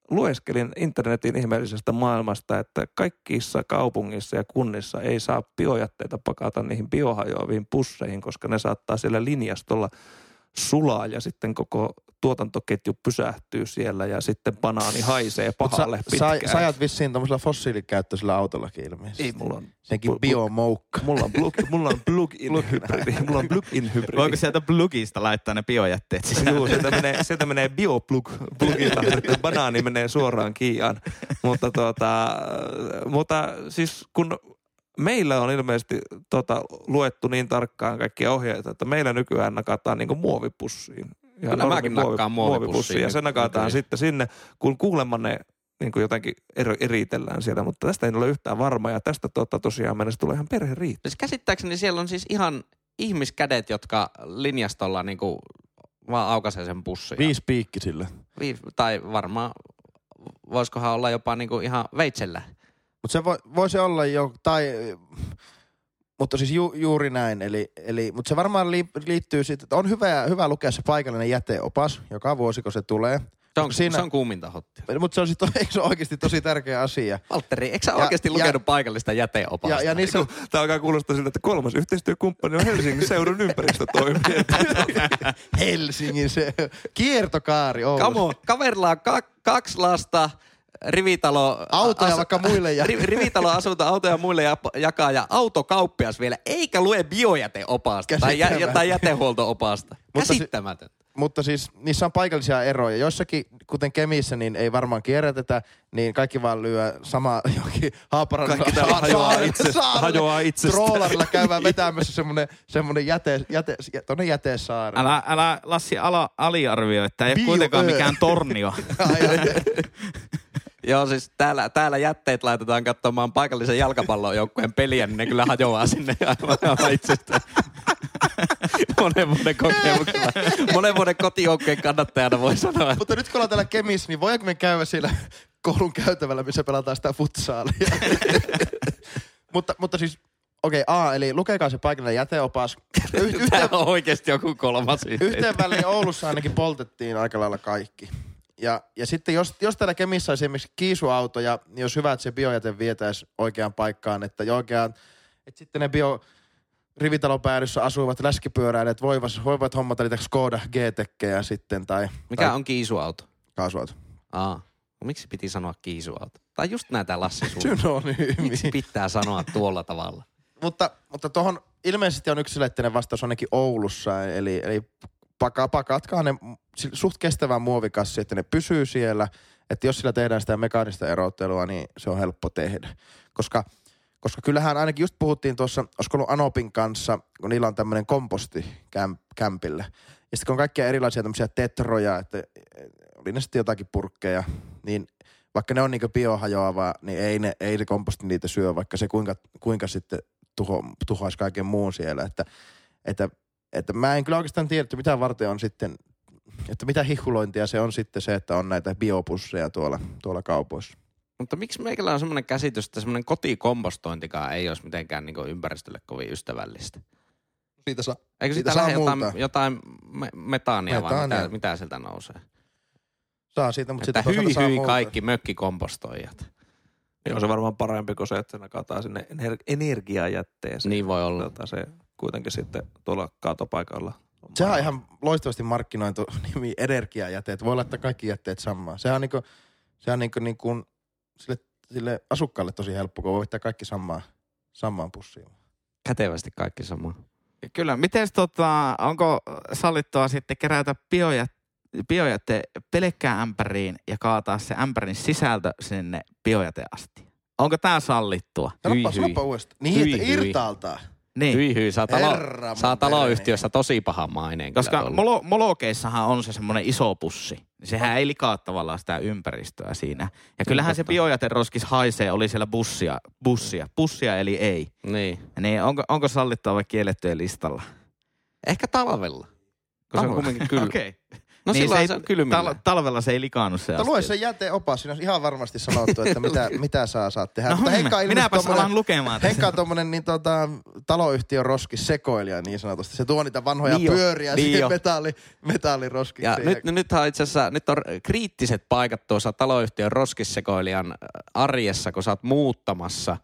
F: lueskelin internetin ihmeellisestä maailmasta, että kaikissa kaupungissa ja kunnissa ei saa biojätteitä pakata niihin biohajoaviin pusseihin, koska ne saattaa siellä linjastolla sulaa ja sitten koko tuotantoketju pysähtyy siellä ja sitten banaani haisee
C: Mut
F: pahalle
C: sä,
F: pitkään.
C: sä, sä ajat vissiin tommosella fossiilikäyttöisellä autollakin ilmeisesti.
F: Ei, mulla on,
C: Senkin
F: bu-
C: biomoukka.
F: mulla on, plug, mulla on plug-in hybridi. Mulla on plug-in hybridi.
E: Voiko sieltä plugista laittaa ne biojätteet sisään?
F: Joo, sieltä menee, sieltä menee bioplug plugilta, että <laughs> banaani menee suoraan kiiaan. Mutta, tuota, mutta siis kun meillä on ilmeisesti tota, luettu niin tarkkaan kaikkia ohjeita, että meillä nykyään nakataan niin muovipussiin.
B: Kyllä mäkin nakkaan muovipussiin
F: Ja se nakataan
B: nykyään.
F: sitten sinne, kun kuulemma ne niin kuin jotenkin eri, eritellään siellä, mutta tästä ei ole yhtään varma ja tästä tota, tosiaan mennessä tulee ihan perheriita.
B: Siis käsittääkseni siellä on siis ihan ihmiskädet, jotka linjastolla niinku vaan aukaisee sen pussin. ja-
C: Viisi piikkisillä.
B: Vi- tai varmaan, voisikohan olla jopa niinku ihan veitsellä.
C: Mutta se voi, voisi olla jo, tai, mutta siis ju, juuri näin. Eli, eli, mutta se varmaan li, liittyy sitten, että on hyvä, hyvä lukea se paikallinen jäteopas, joka vuosi kun se tulee.
B: Se on,
C: Siinä-
B: se on kuuminta hottia.
C: Mutta se on, sit, <laughs> eikö se oikeasti tosi tärkeä asia?
B: Valtteri, eikö sä
C: Ja-
B: oikeasti
C: ja-
B: lukenut paikallista jäteopasta?
C: Ja, ja niissä on,
F: Tämä alkaa kuulostaa siltä, että kolmas yhteistyökumppani on Helsingin seudun ympäristötoimija. <laughs>
C: Helsingin se kiertokaari Oulussa.
B: Kamo, kaverilla on ka- kaksi lasta, rivitalo...
C: Autoja vaikka muille ja- <laughs>
B: Ri, rivitalo asunto autoja muille ja, jakaa ja autokauppias vielä, eikä lue biojäteopasta tai, jä,
C: Käsittämätöntä.
B: tai jätehuolto-opasta. <laughs>
C: Mutta si-. Mutta siis niissä on paikallisia eroja. Joissakin, kuten Kemissä, niin ei varmaan kierrätetä, niin kaikki vaan lyö sama <laughs> johonkin Haaparannan
F: Kaikki täällä hajoaa itse- hajoaa itsestään.
C: Trollarilla käydään vetämässä semmonen, semmonen jäte, jäte, jä, tonne jätesaari.
E: Älä, älä Lassi ala, aliarvioi, että ei ole
C: Bio-
E: kuitenkaan
C: ö.
E: mikään tornio.
C: Ai, ai, ai.
B: Joo, siis täällä, täällä jätteet laitetaan katsomaan paikallisen jalkapallojoukkueen peliä, niin ne kyllä hajoaa sinne <laughs> aivan, aivan itsestään. <laughs> Monen vuoden kokemuksella. Monen vuoden kotijoukkueen kannattajana voi sanoa,
C: Mutta nyt kun ollaan täällä Kemissä, niin voidaanko me käydä siellä koulun käytävällä, missä pelataan sitä futsaalia? <laughs> mutta, mutta siis, okei, okay, A, eli lukekaa se paikallinen jäteopas. Yhteen,
B: täällä on oikeasti joku kolmas
C: yhteen väliin Oulussa ainakin poltettiin aika lailla kaikki. Ja, ja sitten jos, jos täällä Kemissä olisi esimerkiksi kiisuautoja, niin olisi hyvä, että se biojäte vietäisi oikeaan paikkaan, että oikeaan, että sitten ne bio rivitalopäädyssä asuvat läskipyöräilijät voivat, voivat hommata niitä Skoda G-tekkejä sitten tai,
B: Mikä
C: tai
B: on kiisuauto?
C: kaasuauto.
B: Aa, miksi piti sanoa kiisuauto? Tai just näitä Lassi <laughs> sulla.
C: Synonymi.
B: Miksi pitää sanoa tuolla tavalla?
C: mutta, mutta tuohon ilmeisesti on yksilöllinen vastaus ainakin Oulussa, eli, eli paka, pakatkaa ne suht kestävään muovikassi, että ne pysyy siellä. Että jos sillä tehdään sitä mekaanista erottelua, niin se on helppo tehdä. Koska, koska kyllähän ainakin just puhuttiin tuossa, olisiko ollut Anopin kanssa, kun niillä on tämmöinen komposti kämp- kämpillä. Ja sitten kun on kaikkia erilaisia tämmöisiä tetroja, että eh, oli ne sitten jotakin purkkeja, niin vaikka ne on niinku biohajoavaa, niin ei, ne, ei se komposti niitä syö, vaikka se kuinka, kuinka sitten tuho, tuhoaisi kaiken muun siellä. Että, että, että mä en kyllä oikeastaan tiedä, että mitä varten on sitten, että mitä hihulointia se on sitten se, että on näitä biopusseja tuolla, tuolla kaupoissa.
B: Mutta miksi meikällä on semmoinen käsitys, että semmoinen kotikompostointikaan ei olisi mitenkään niin ympäristölle kovin ystävällistä?
C: Siitä saa.
B: Eikö
C: Siitä
B: siitä
C: saa
B: lähde jotain, jotain me- metaania, vai
C: Metaania.
B: mitä, mitä sieltä nousee?
C: Saa siitä, mutta
B: Että
C: sitten
B: hyi
C: saa
B: hyi
C: multaa.
B: kaikki mökkikompostoijat.
F: Joo, se varmaan parempi kuin se, että se nakataan sinne ener- energiajätteeseen.
B: Niin voi olla.
F: Tota, se kuitenkin sitten tuolla kaatopaikalla.
C: Sehän on ihan loistavasti markkinoitu <laughs> nimi energiajäteet. Voi laittaa kaikki jätteet samaan. Sehän on niinku, sehän on niinku, niinku sille, sille asukkaalle tosi helppo, kun voi laittaa kaikki samaan, samaan pussiin.
B: Kätevästi kaikki sama.
E: Kyllä, miten tota, onko sallittua sitten kerätä biojätte, biojätte pelkkään ämpäriin ja kaataa se ämpärin sisältö sinne biojäteasti? Onko tämä sallittua?
C: Sanoppa,
B: Hyi, hyi.
C: sanoppa uudestaan. Niin,
B: Hyi,
C: että
B: hyi.
C: irtaaltaa.
E: Niin,
B: Hyi hyi, saa, talo,
C: Herra
B: saa taloyhtiössä tosi pahan maineen.
E: koska
B: kyllä
E: molo, molokeissahan on se semmoinen iso pussi. Sehän ei likaa tavallaan sitä ympäristöä siinä. Ja kyllähän se biojäteroskis haisee, oli siellä bussia, bussia, bussia eli ei.
B: Niin.
E: Niin onko, onko sallittua vai kiellettyä listalla?
B: Ehkä talvella. Kun se on kumminkin kylmä. <laughs>
E: Okei.
B: No
E: Niin
B: silloin
E: ei-
B: se on kylmillä.
E: Tal- talvella se ei likaannut se
C: Mutta lue se jäteopas, siinä on ihan varmasti sanottu, että mitä, <laughs> mitä saa saat tehdä.
E: No,
C: Mutta Henkka on ilmeisesti
E: minäpäs
C: tommonen-
E: alan lukemaan.
C: Henkka on tommonen niin tota, taloyhtiön roskis sekoilija niin sanotusti. Se tuo niitä vanhoja
B: Niin jo,
C: pyöriä
B: niin
C: siihen metalli, metalliroskikseen.
B: Ja nyt, nythän on itse asiassa, nyt on kriittiset paikat tuossa taloyhtiön roskissekoilijan arjessa, kun sä oot muuttamassa.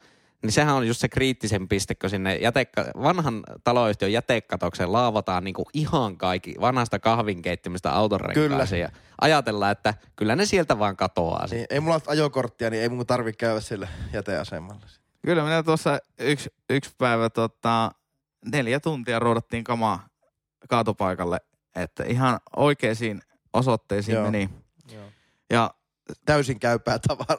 B: Niin sehän on just se kriittisen piste, kun sinne jätekka, vanhan taloyhtiön jätekatokseen laavataan niinku ihan kaikki vanhasta kahvinkeittimistä autonrenkaaseen. Ja ajatellaan, että kyllä ne sieltä vaan katoaa. Niin.
C: Niin, ei mulla ole ajokorttia, niin ei mun tarvitse käydä sillä jäteasemalla.
E: Kyllä minä tuossa yksi, yksi päivä tota, neljä tuntia ruudattiin kamaa kaatopaikalle, että ihan oikeisiin osoitteisiin
C: Joo.
E: meni.
C: Joo.
E: Ja
C: Täysin käypää tavaraa.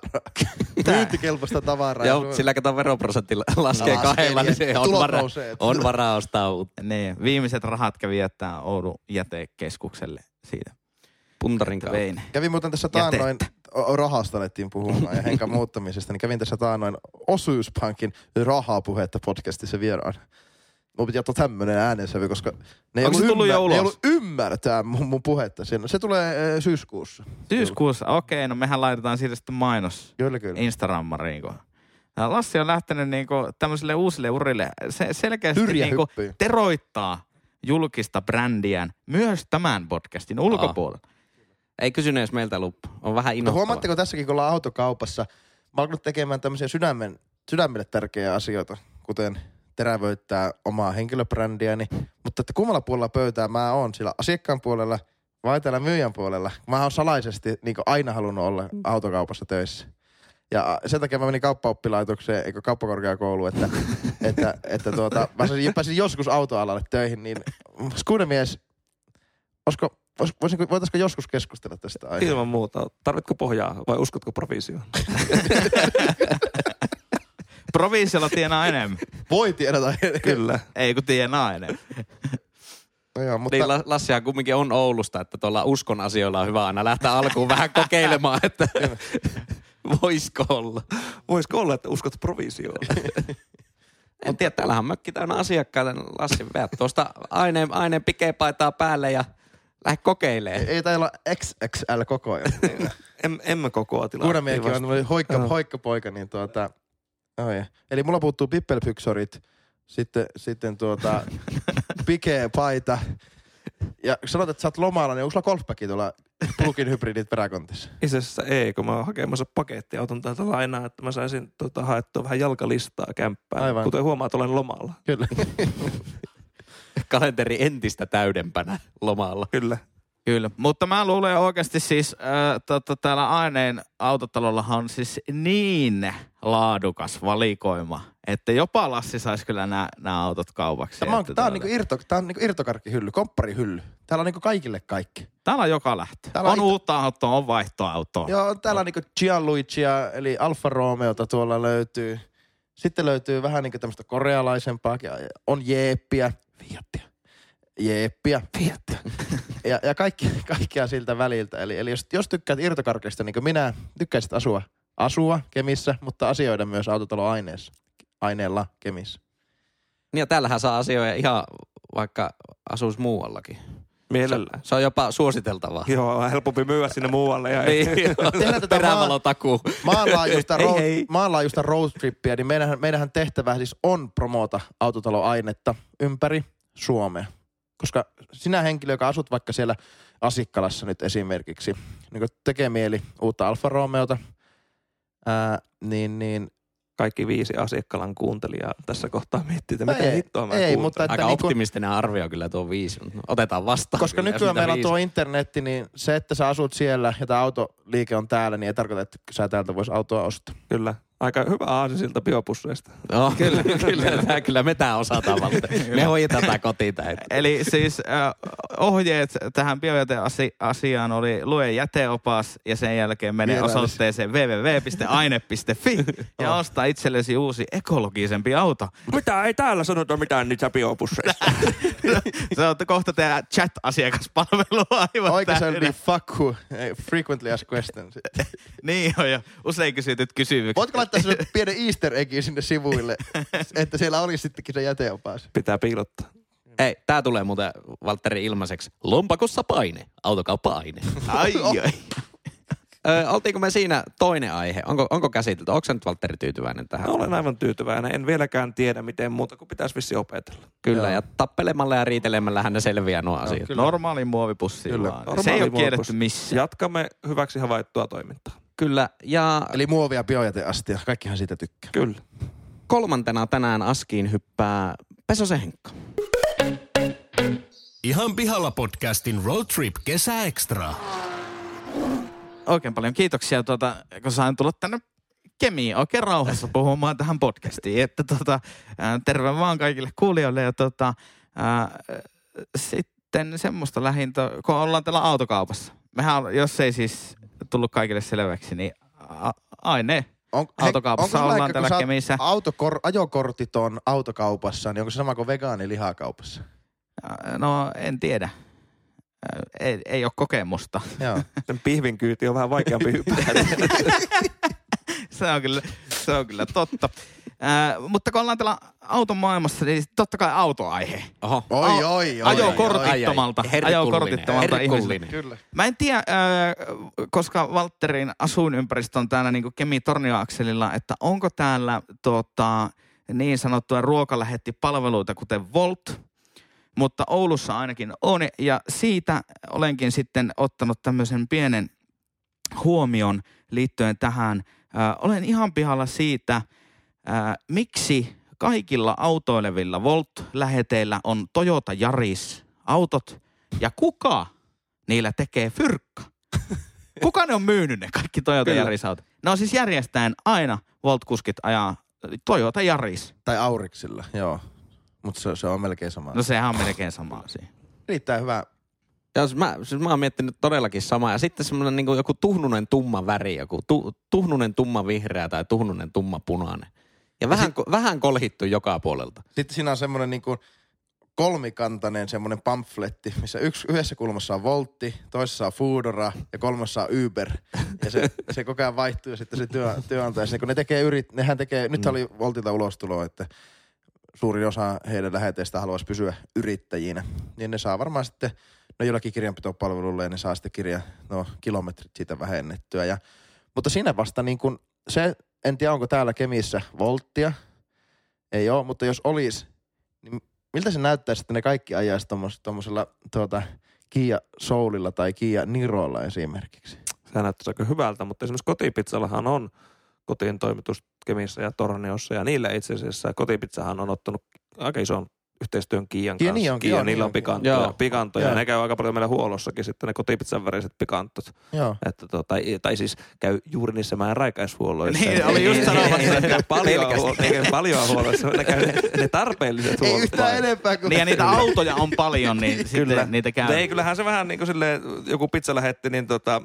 C: <laughs> Myyntikelpoista tavaraa.
B: Joo, sillä kato veroprosentti laskee
C: Laskee,
B: kahdella, niin se on
C: nousee.
B: on varaa ostaa uutta.
E: niin, viimeiset rahat kävi jättää Oulun jätekeskukselle siitä.
B: Puntarin kautta.
E: Vein.
C: Kävi muuten tässä taannoin, rahasta alettiin puhumaan ja henkan muuttamisesta, niin kävin tässä taanoin Osuuspankin rahapuhetta podcastissa vieraan. Mun piti ottaa tämmönen äänensävy, koska ne ei,
F: Onko
C: ollut,
F: tullut jo
C: ne ei ollut ymmärtää mun, mun puhetta. Siinä. Se tulee äh, syyskuussa.
E: Syyskuussa, okei, no mehän laitetaan siitä sitten mainos
C: Kyllä, kyllä.
E: Instagrammariin. kun- Lassi on lähtenyt niinku tämmöisille uusille urille. Se selkeästi niinku teroittaa julkista brändiään myös tämän podcastin ulkopuolella.
B: Ei kysynyt edes meiltä luppu. On vähän
C: No
B: innoittavaa.
C: huomaatteko tässäkin, kun ollaan autokaupassa, mä alkanut tekemään tämmöisiä sydämen, sydämelle tärkeitä asioita, kuten terävöittää omaa henkilöbrändiäni, mutta että kummalla puolella pöytää mä oon, sillä asiakkaan puolella vai täällä myyjän puolella. Mä oon salaisesti niin aina halunnut olla autokaupassa töissä. Ja sen takia mä menin kauppaoppilaitokseen, eikö kauppakorkeakouluun, että, <laughs> että, että tuota, mä pääsin, pääsin joskus autoalalle töihin, niin skuudemies, olisiko, vois- voisinko, voitaisiko joskus keskustella tästä aiheesta?
F: Ilman muuta. Tarvitko pohjaa vai uskotko provisioon? <laughs>
E: Provisiolla tienaa enemmän.
C: Voi tiedä.
F: Kyllä.
E: Ei kun tienaa enemmän.
C: No joo, mutta
B: Niin La- Lassihan kumminkin on Oulusta, että tuolla uskon asioilla on hyvä aina lähteä alkuun vähän kokeilemaan, että voisiko olla.
F: Voisiko olla, että uskot provisioon?
B: En tiedä, täällähän on mökki täynnä asiakkaita. niin Lassi, veät tuosta aineen, aineen pikepaitaa päälle ja lähde kokeilemaan.
C: ei täällä ole XXL koko ajan.
F: en, emme kokoa tilaa.
C: Kuudemiekin on tämmöinen hoikka,
F: Joo.
C: hoikkapoika, niin tuota, oh yeah. Eli mulla puuttuu pippelpyksorit, sitten, sitten tuota, <laughs> pikepaita. Ja sanoit, että sä oot lomalla, niin onko sulla golfbacki tuolla plugin hybridit peräkontissa?
F: Itse asiassa ei, kun mä oon hakemassa pakettiauton täältä lainaa, että mä saisin tota, haettua vähän jalkalistaa kämppään.
C: Aivan.
F: Kuten huomaat, olen lomalla.
C: Kyllä. <laughs> <laughs>
B: Kalenteri entistä täydempänä lomalla.
F: Kyllä.
E: Kyllä, mutta mä luulen oikeasti siis, äh, tota, täällä aineen autotalollahan on siis niin laadukas valikoima, että jopa Lassi saisi kyllä nämä autot kaupaksi.
C: Tämä on, tää on, niinku irto, tää on niinku irtokarkkihylly, kompparihylly. Täällä on niinku kaikille kaikki.
E: Täällä on joka lähtö.
C: Täällä
E: on
C: on it-
E: uutta autoa, on vaihtoautoa.
C: Joo, täällä on niinku Gianluigia, eli Alfa Romeota tuolla löytyy. Sitten löytyy vähän niinku tämmöistä korealaisempaa. On Jeeppiä. Fiatia. Jeeppiä. Fiatia. <laughs> ja, ja kaikki, <laughs> kaikkea siltä väliltä. Eli, eli jos, jos tykkäät irtokarkeista, niin kuin minä, tykkäisit asua, asua Kemissä, mutta asioida myös autotaloaineessa. Aineella Kemissä.
B: Niin ja täällähän saa asioida ihan vaikka asuisi muuallakin.
F: Mielellään.
B: Se on jopa suositeltavaa. <laughs>
F: Joo, on helpompi myyä sinne muualle. Ja
B: Niin, <laughs>
C: Tehdään tätä
B: perävalotakuu.
C: maanlaajuista, road,
B: ei.
C: maanlaajuista roadtrippiä, niin meidänhän, meidänhän tehtävä siis on promota autotaloainetta ympäri Suomea. Koska sinä henkilö, joka asut vaikka siellä Asikkalassa nyt esimerkiksi, niin kun tekee mieli uutta Alfa Romeota, ää, niin, niin
F: Kaikki viisi asiakkalan kuuntelijaa tässä kohtaa miettii, että mitä
C: Ei,
F: hittoa mä
C: ei,
F: kuuntelen.
C: mutta- että
B: Aika
C: niinku-
B: optimistinen arvio kyllä tuo viisi. mutta Otetaan vastaan.
C: koska
B: kyllä,
C: nykyään meillä on tuo internetti, niin se, että sä asut siellä ja tämä autoliike on täällä, niin ei tarkoita, että sä täältä vois autoa ostaa.
F: Kyllä. Aika hyvä aasisilta biopusseista.
B: Joo, <laughs> kyllä, kyllä, <laughs> tää, kyllä me tää osataan Valtteri. <laughs> Me hoidetaan tää kotiin.
E: Eli siis äh, ohjeet tähän biojäteasiaan oli lue jäteopas ja sen jälkeen mene
C: Vierailis.
E: osoitteeseen www.aine.fi ja osta itsellesi uusi ekologisempi auto.
F: Mitä? Ei täällä sanota mitään niitä biopusseista.
E: Se on kohta tehdä chat-asiakaspalvelua aivan
C: Oikein se oli fuck who, ei, frequently asked questions.
E: Niin on jo usein kysytyt kysymykset.
C: Voitko laittaa sinne pienen easter eggin sinne sivuille, <laughs> että siellä olisi sittenkin se jäteopas?
F: Pitää piilottaa.
B: Ei, tää tulee muuten Valtteri ilmaiseksi. Lompakossa paine, autokauppa-aine. <laughs>
E: Ai, ai.
B: Ö, oltiinko me siinä toinen aihe? Onko, onko käsitelty? Onko nyt Valtteri tyytyväinen tähän?
F: Mä olen aivan tyytyväinen. En vieläkään tiedä, miten muuta kuin pitäisi vissi opetella.
B: Kyllä,
C: Joo.
B: ja tappelemalla ja riitelemällähän ne selviää nuo asiat.
C: kyllä.
E: Normaali muovipussi
C: Kyllä.
E: vaan. Se
F: Normaali
E: ei ole kielletty missään.
F: Jatkamme hyväksi havaittua toimintaa.
B: Kyllä, ja
C: Eli muovia biojäteastia, kaikkihan siitä tykkää.
F: Kyllä.
B: kolmantena tänään Askiin hyppää Pesosen Henkka.
D: Ihan pihalla podcastin Road Trip kesäekstra.
E: Oikein paljon kiitoksia, tuota, kun sain tulla tänne Kemiin oikein rauhassa puhumaan tähän podcastiin. Että tota, ää, terve vaan kaikille kuulijoille ja tota, ää, sitten semmoista lähintä, kun ollaan täällä autokaupassa. Mehän, jos ei siis tullut kaikille selväksi, niin a- aine
C: On,
E: Autokaupassa
C: onko
E: ollaan täällä Kemissä.
C: Autokor, ajokortit on autokaupassa, niin onko se sama kuin vegaanilihakaupassa?
E: No, en tiedä. ei, ei ole kokemusta.
C: Joo.
F: Pihvin kyyti on vähän vaikeampi <laughs> hypätä.
E: se, on kyllä, se on kyllä totta. Ää, mutta kun ollaan täällä auton maailmassa, niin totta kai autoaihe.
B: Oho.
C: Oi, oi, oi.
B: Herkullinen,
E: Ajokortittomalta
B: herkullinen.
E: ihmiseltä.
C: Kyllä.
E: Mä en tiedä, äh, koska Valtterin asuinympäristö on täällä niin kemi tornioakselilla että onko täällä tota, niin sanottuja ruokalähettipalveluita, kuten Volt, mutta Oulussa ainakin on. Ja siitä olenkin sitten ottanut tämmöisen pienen huomion liittyen tähän. Äh, olen ihan pihalla siitä, äh, miksi kaikilla autoilevilla Volt-läheteillä on Toyota Yaris-autot ja kuka niillä tekee fyrkka? <laughs> Kuka ne on myynyt ne kaikki Toyota. Yaris-autot? Ne on siis järjestäen aina Volt-kuskit ajaa Toyota Yaris.
C: Tai Auriksilla, joo. Mutta se, se on melkein sama.
E: No sehän on melkein sama asia.
C: Riittää hyvä.
B: Ja siis mä, siis mä oon miettinyt todellakin samaa. Ja sitten semmoinen niin joku tuhnunen tumma väri, joku tu, tuhnunen tumma vihreä tai tuhnunen tumma punainen. Ja vähän, ko, vähän kolhittu joka puolelta.
C: Sitten siinä on semmoinen niinku kolmikantainen semmoinen pamfletti, missä yksi, yhdessä kulmassa on Voltti, toisessa on Foodora ja kolmassa on Uber. Ja se, se koko ajan vaihtuu ja sitten se työ, työnantaja, sinne, kun ne tekee yrit, nehän tekee, nyt oli Voltilta ulostulo, että suurin osa heidän läheteistä haluaisi pysyä yrittäjinä. Niin ne saa varmaan sitten, no jollakin kirjanpitopalvelulle ja ne saa sitten kirja, no kilometrit siitä vähennettyä. Ja, mutta siinä vasta niin kuin se, en tiedä onko täällä Kemissä Volttia, ei ole, mutta jos olisi, niin miltä se näyttäisi, että ne kaikki ajaisi tuommoisella tuota, Kia Soulilla tai Kia Nirolla esimerkiksi?
F: Se näyttäisi aika hyvältä, mutta esimerkiksi kotipizzallahan on kotiin toimitus Kemissä ja Torniossa ja niillä itse asiassa kotipizzahan on ottanut aika ison yhteistyön Kiian kanssa.
C: niin onkin,
F: Kia,
C: joo,
F: niillä
C: niin
F: on pikantoja,
B: Joo.
F: pikantoja
C: Joo.
F: ja ne käy aika paljon meillä huollossakin sitten ne kotipizzan väriset pikantot.
C: Joo.
F: Että tota, tai, tai siis käy juuri niissä meidän raikaishuolloissa.
E: Niin, oli just sanomassa, että
F: paljon, huol- paljon huollossa. Ne käy ne, ne tarpeelliset
C: Ei
F: huollot.
C: yhtään
F: vain.
C: enempää kuin...
E: Niin ja niitä autoja on paljon, niin
F: Kyllä.
E: sitten niitä käy.
F: Ei, kyllähän se vähän niin kuin silleen, joku pizza lähetti, niin tota,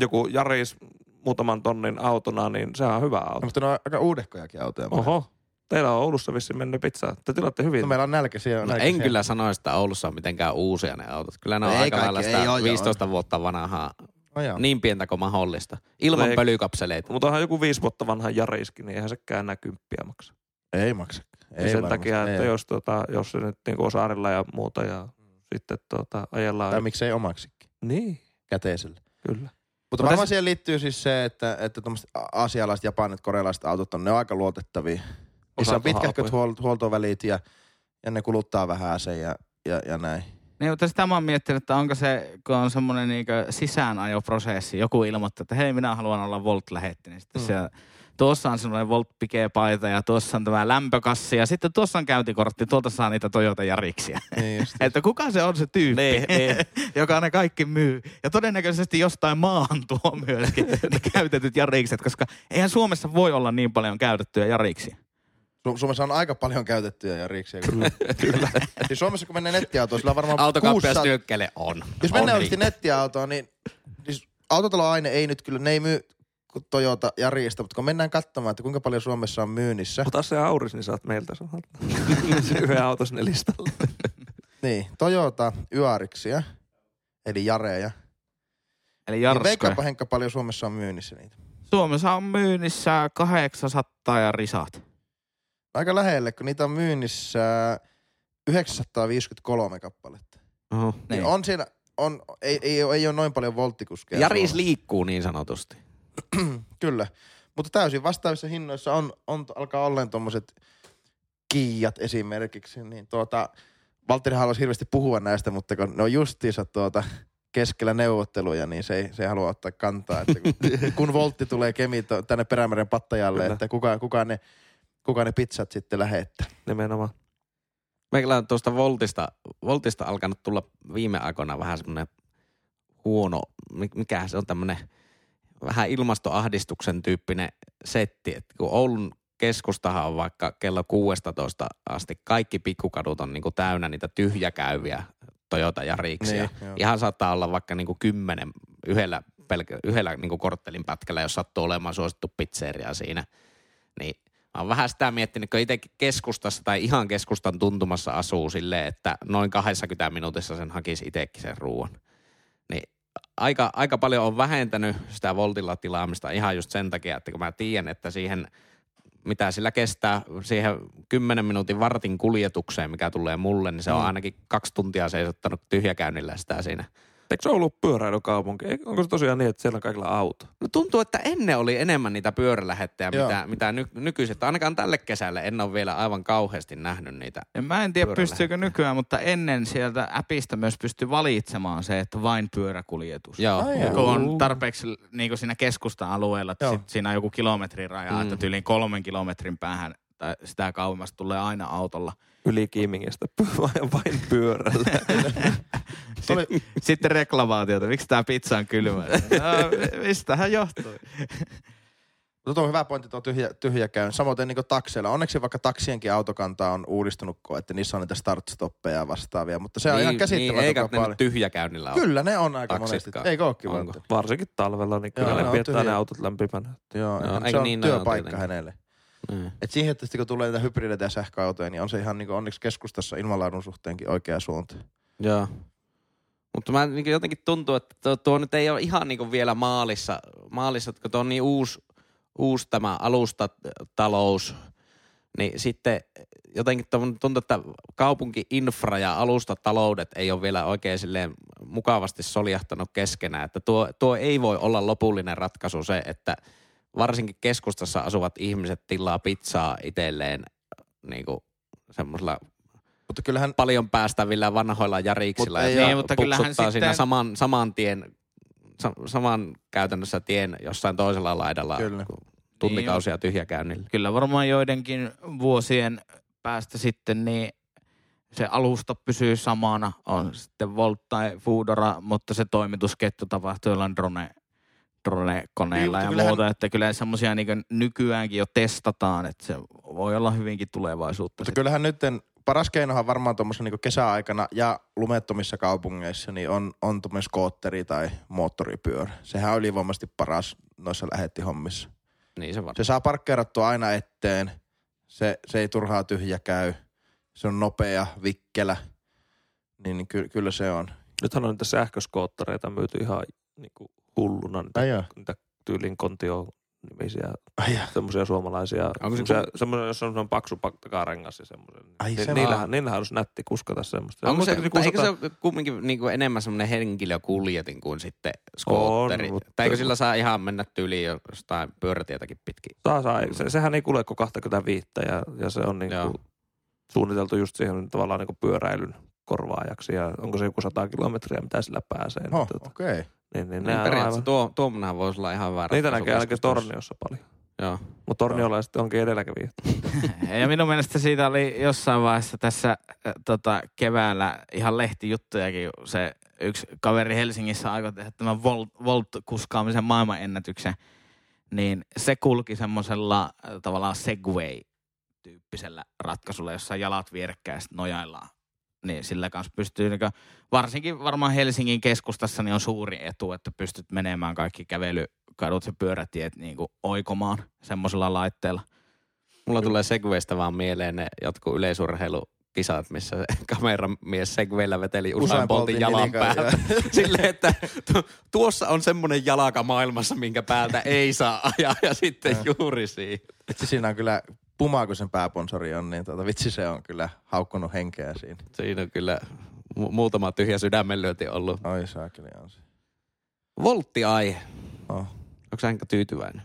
F: joku Jaris muutaman tonnin autona, niin sehän on hyvä
C: No,
F: auto.
C: mutta ne on aika uudehkojakin autoja.
F: Oho, teillä on Oulussa vissiin mennyt pizzaa. Te tilaatte hyvin.
C: No, meillä on nälkäisiä.
B: No,
C: nälkäisiä.
B: en kyllä sanoisi, että Oulussa on mitenkään uusia ne autot. Kyllä ne on
C: Ei
B: aika
C: kaikki,
B: lailla
C: ei
B: sitä
C: oo, joo.
B: 15 vuotta vanhaa,
C: No, joo.
B: niin pientä kuin mahdollista. Ilman
F: Ei-
B: pölykapseleita.
F: Mutta onhan joku viisi vuotta vanha Jariskin, niin eihän sekään enää kymppiä maksa.
C: Ei maksa.
F: Ei sen
C: varmasti,
F: takia, että
C: ei.
F: jos, tota, jos se nyt niin on saarilla ja muuta ja sitten tota, ajellaan.
C: Tai miksei omaksikin
F: Niin,
C: käteisellä.
F: kyllä.
C: Mutta varmaan siihen liittyy siis se, että, että tuommoiset asialaiset, japanit, korealaiset autot on, ne on aika luotettavia. Niissä on pitkähköt huol- huoltovälit ja, ja ne kuluttaa vähän sen ja, ja, ja näin.
E: Niin, mutta sitä mä oon miettinyt, että onko se, kun on semmoinen niin sisäänajoprosessi, joku ilmoittaa, että hei, minä haluan olla Volt-lähetti, niin sitten mm. siellä, tuossa on semmoinen Volt paita ja tuossa on tämä lämpökassi ja sitten tuossa on käyntikortti, tuolta saa niitä Toyota Jariksia.
C: Niin <laughs>
E: että kuka se on se tyyppi,
B: Niin, niin. <laughs>
E: joka ne kaikki myy. Ja todennäköisesti jostain maahan tuo myöskin ne <laughs> käytetyt Jarikset, koska eihän Suomessa voi olla niin paljon käytettyjä Jariksia.
C: Su- Suomessa on aika paljon käytettyjä ja riiksiä. Kyllä. <laughs> Kyllä. Siis Suomessa kun menee nettiautoon, sillä on varmaan
B: Autokauppias
C: 600...
B: nyökkäile on.
C: Jos
B: on
C: mennään oikeasti
B: niin.
C: nettiautoon, niin siis autotaloaine ei nyt kyllä, ne ei myy Toyota Jarista, mutta kun mennään katsomaan, että kuinka paljon Suomessa on myynnissä,
F: Ota se auris, niin saat meiltä <laughs> se yhden auton sinne listalle.
C: niin Toyota Yarissia, eli Jareja.
E: Eli
C: Niin
E: Jarskoja.
C: veikkaapa Henkka paljon Suomessa on myynnissä niitä.
E: Suomessa on myynnissä 800 ja risat.
C: Aika lähelle, kun niitä on myynnissä 953 kappaletta.
B: Oho.
C: Niin.
E: Niin.
C: On siellä, on, ei, ei, ole, ei ole noin paljon volttikuskeja.
B: Jaris
C: Suomessa.
B: liikkuu niin sanotusti. <clears throat>
C: Kyllä. Mutta täysin vastaavissa hinnoissa on, on alkaa olleen tuommoiset kiijat esimerkiksi. Niin tuota, Valtteri haluaisi hirveästi puhua näistä, mutta kun ne on justiinsa tuota keskellä neuvotteluja, niin se ei, se ei halua ottaa kantaa. Että kun, <laughs> kun Voltti tulee Kemi tänne Perämeren pattajalle,
F: Kyllä.
C: että kuka, kuka, ne, kuka ne pizzat sitten lähettää.
F: Nimenomaan.
B: Meillä on tuosta Voltista, Voltista alkanut tulla viime aikoina vähän semmoinen huono, mi- mikä se on tämmöinen vähän ilmastoahdistuksen tyyppinen setti. että kun Oulun keskustahan on vaikka kello 16 asti, kaikki pikkukadut on niinku täynnä niitä tyhjäkäyviä Toyota Jariksia.
C: Niin, joo.
B: Ihan saattaa olla vaikka niinku kymmenen yhdellä, pelkä, yhdellä niinku korttelin pätkällä, jos sattuu olemaan suosittu pizzeria siinä. Niin Mä oon vähän sitä miettinyt, kun itsekin keskustassa tai ihan keskustan tuntumassa asuu silleen, että noin 20 minuutissa sen hakisi itsekin sen ruoan. Niin aika, aika paljon on vähentänyt sitä voltilla tilaamista ihan just sen takia, että kun mä tiedän, että siihen, mitä sillä kestää, siihen 10 minuutin vartin kuljetukseen, mikä tulee mulle, niin se on
F: Mm.
B: ainakin kaksi tuntia seisottanut tyhjäkäynnillä sitä siinä.
F: Eikö se ollut pyöräilykaupunki? Onko se tosiaan niin, että siellä on kaikilla auto?
B: No tuntuu, että ennen oli enemmän niitä pyörälähettejä,
C: Joo.
B: mitä, mitä ny, nykyiset. Ainakaan tälle kesälle en ole vielä aivan kauheasti nähnyt niitä.
E: Ja Mä en tiedä, pystyykö nykyään, mutta ennen sieltä appista myös pystyy valitsemaan se, että vain pyöräkuljetus.
B: Joo.
C: Ai
E: Ja kun on tarpeeksi niin kuin siinä keskustan alueella, että sit siinä on joku kilometrin raja,
B: Mm.
E: mm. että tyyliin kolmen kilometrin päähän tai sitä kauemmasta tulee aina autolla.
F: Yli Kiimingistä <laughs> vain, vain pyörällä. <laughs>
C: Oli- <laughs>
E: Sitten reklamaatiota, miksi tämä pizza on kylmä? no, mistähän johtuu?
C: No tuo on hyvä pointti tuo tyhjä, tyhjä käyn. Samoin niin takseilla. Onneksi vaikka taksienkin autokanta on uudistunut, että niissä on niitä start-stoppeja ja vastaavia. Mutta se on ihan
B: niin,
C: käsittämätön
B: eikä
C: kuinka
B: ne
C: paljon.
B: tyhjäkäynnillä ole.
C: Kyllä ne on aika monesti.
B: Taksitkaan.
C: Ei ookin
B: Onko?
C: välttämättä.
F: Varsinkin talvella, niin
C: Joo,
F: kyllä
C: ne
F: ne pidetään
C: tyhjiä.
F: ne autot lämpimänä.
C: Joo,
B: Joo,
C: se
B: eikö
C: on
B: niin ne on
C: työpaikka hänelle.
B: Mm.
C: Et siihen, että kun tulee niitä hybrideitä ja sähköautoja, niin on se ihan niin onneksi keskustassa ilmanlaadun suhteenkin oikea suunta.
B: Joo. Mutta mä niin jotenkin tuntuu, että tuo, tuo nyt ei ole ihan niin vielä maalissa, maalissa, että kun tuo on niin uusi, uusi tämä alustatalous, niin sitten jotenkin tuntuu, että kaupunki-infra ja alustataloudet ei ole vielä oikein silleen mukavasti soljahtanut keskenään. Että tuo, tuo ei voi olla lopullinen ratkaisu se, että varsinkin keskustassa asuvat ihmiset tilaa pizzaa itselleen niin kuin semmoisella
C: Mutta kyllähän
B: paljon päästävillä vanhoilla jariksilla.
C: Mut ei
B: ja niin,
E: mutta
B: mutta
E: kyllähän
B: siinä
E: sitten-
B: saman, saman tien, sa, saman käytännössä tien jossain toisella laidalla
C: Kyllä.
B: tuntikausia tyhjäkäynnillä.
E: Kyllä varmaan joidenkin vuosien päästä sitten niin se alusta pysyy samana, on sitten Volt tai Foodora, mutta se toimitusketju tapahtuu jollain drone, drone-koneella
C: Niin,
E: ja
C: kyllähän-
E: muuta. Että kyllä semmoisia niin nykyäänkin jo testataan, että se voi olla hyvinkin tulevaisuutta.
C: Mutta
E: sitten.
C: kyllähän nyt paras keinohan varmaan tuommoisen niin kesäaikana ja lumettomissa kaupungeissa niin on, on tuommoinen skootteri tai moottoripyörä. Sehän on ylivoimaisesti paras noissa lähettihommissa.
B: Niin se var...
C: Se saa parkkeerattua aina eteen. Se, se ei turhaa tyhjä käy. Se on nopea, vikkelä. Niin, niin ky, kyllä se on.
F: Nythän on niitä sähköskoottereita myyty ihan niin kuin hulluna. Niitä,
C: Ai joo.
F: niitä tyylin kontio nimisiä, semmoisia suomalaisia. Semmoisia, jos on semmoinen paksu pak- takarengas ja semmoinen.
C: Ai
F: Ni-
C: se
F: niillähän, niillähän olisi nätti kuskata semmoista.
B: Onko se, eikö se
F: kuskata-
B: ole kumminkin niin kuin enemmän semmoinen henkilökuljetin kuin sitten skootteri?
F: mutta-
B: Tai eikö sillä saa ihan mennä tyyliin jostain pyörätietäkin pitkin?
F: Saa, saa. Se, sehän ei kulje kuin 25 ja, ja se on niin
B: Joo.
F: kuin suunniteltu just siihen tavallaan niin kuin pyöräilyn korvaajaksi. Ja onko se joku 100 kilometriä, mitä sillä pääsee.
C: Oh,
F: niin, tota,
C: okei. Okay.
F: niin, niin,
B: Niin periaatteessa
F: aivan,
B: tuo, tuommoinenhan voisi olla ihan hyvä
F: niitä näkee ainakin. Torniossa paljon.
B: Joo.
F: Mutta torniolaiset onkin edelläkävijät. <laughs>
E: Ja minun mielestä siitä oli jossain vaiheessa tässä äh, tota, keväällä ihan lehtijuttujakin. Se yksi kaveri Helsingissä aikoi tehdä tämän Volt, Volt-kuskaamisen maailmanennätyksen. Niin se kulki semmoisella äh, tavallaan Segway-tyyppisellä ratkaisulla, jossa jalat vierekkäin nojaillaan. Niin sillä kanssa pystyy, niin varsinkin varmaan Helsingin keskustassa niin on suuri etu, että pystyt menemään kaikki kävelykadut ja pyörätiet niin kuin oikomaan semmoisella laitteella.
B: Mulla tulee Segwaystä vaan mieleen ne jotkut yleisurheilukisat, missä se <laughs> kameramies Segwayllä veteli Usain Boltin
C: Boltin
B: jalan päältä. <laughs> Silleen, että tu- tuossa on semmoinen jalaka maailmassa, minkä päältä ei saa ajaa ja sitten juuri siinä.
C: Vitsi siinä on kyllä Puma, kun sen pääponsori on, niin tuota, vitsi se on kyllä haukkunut henkeä siinä.
B: Siinä on kyllä mu- muutama tyhjä sydämenlyönti ollut.
C: Oi saakeli on se.
B: Voltti-aihe.
C: Oh.
B: Onko sä enkä tyytyväinen?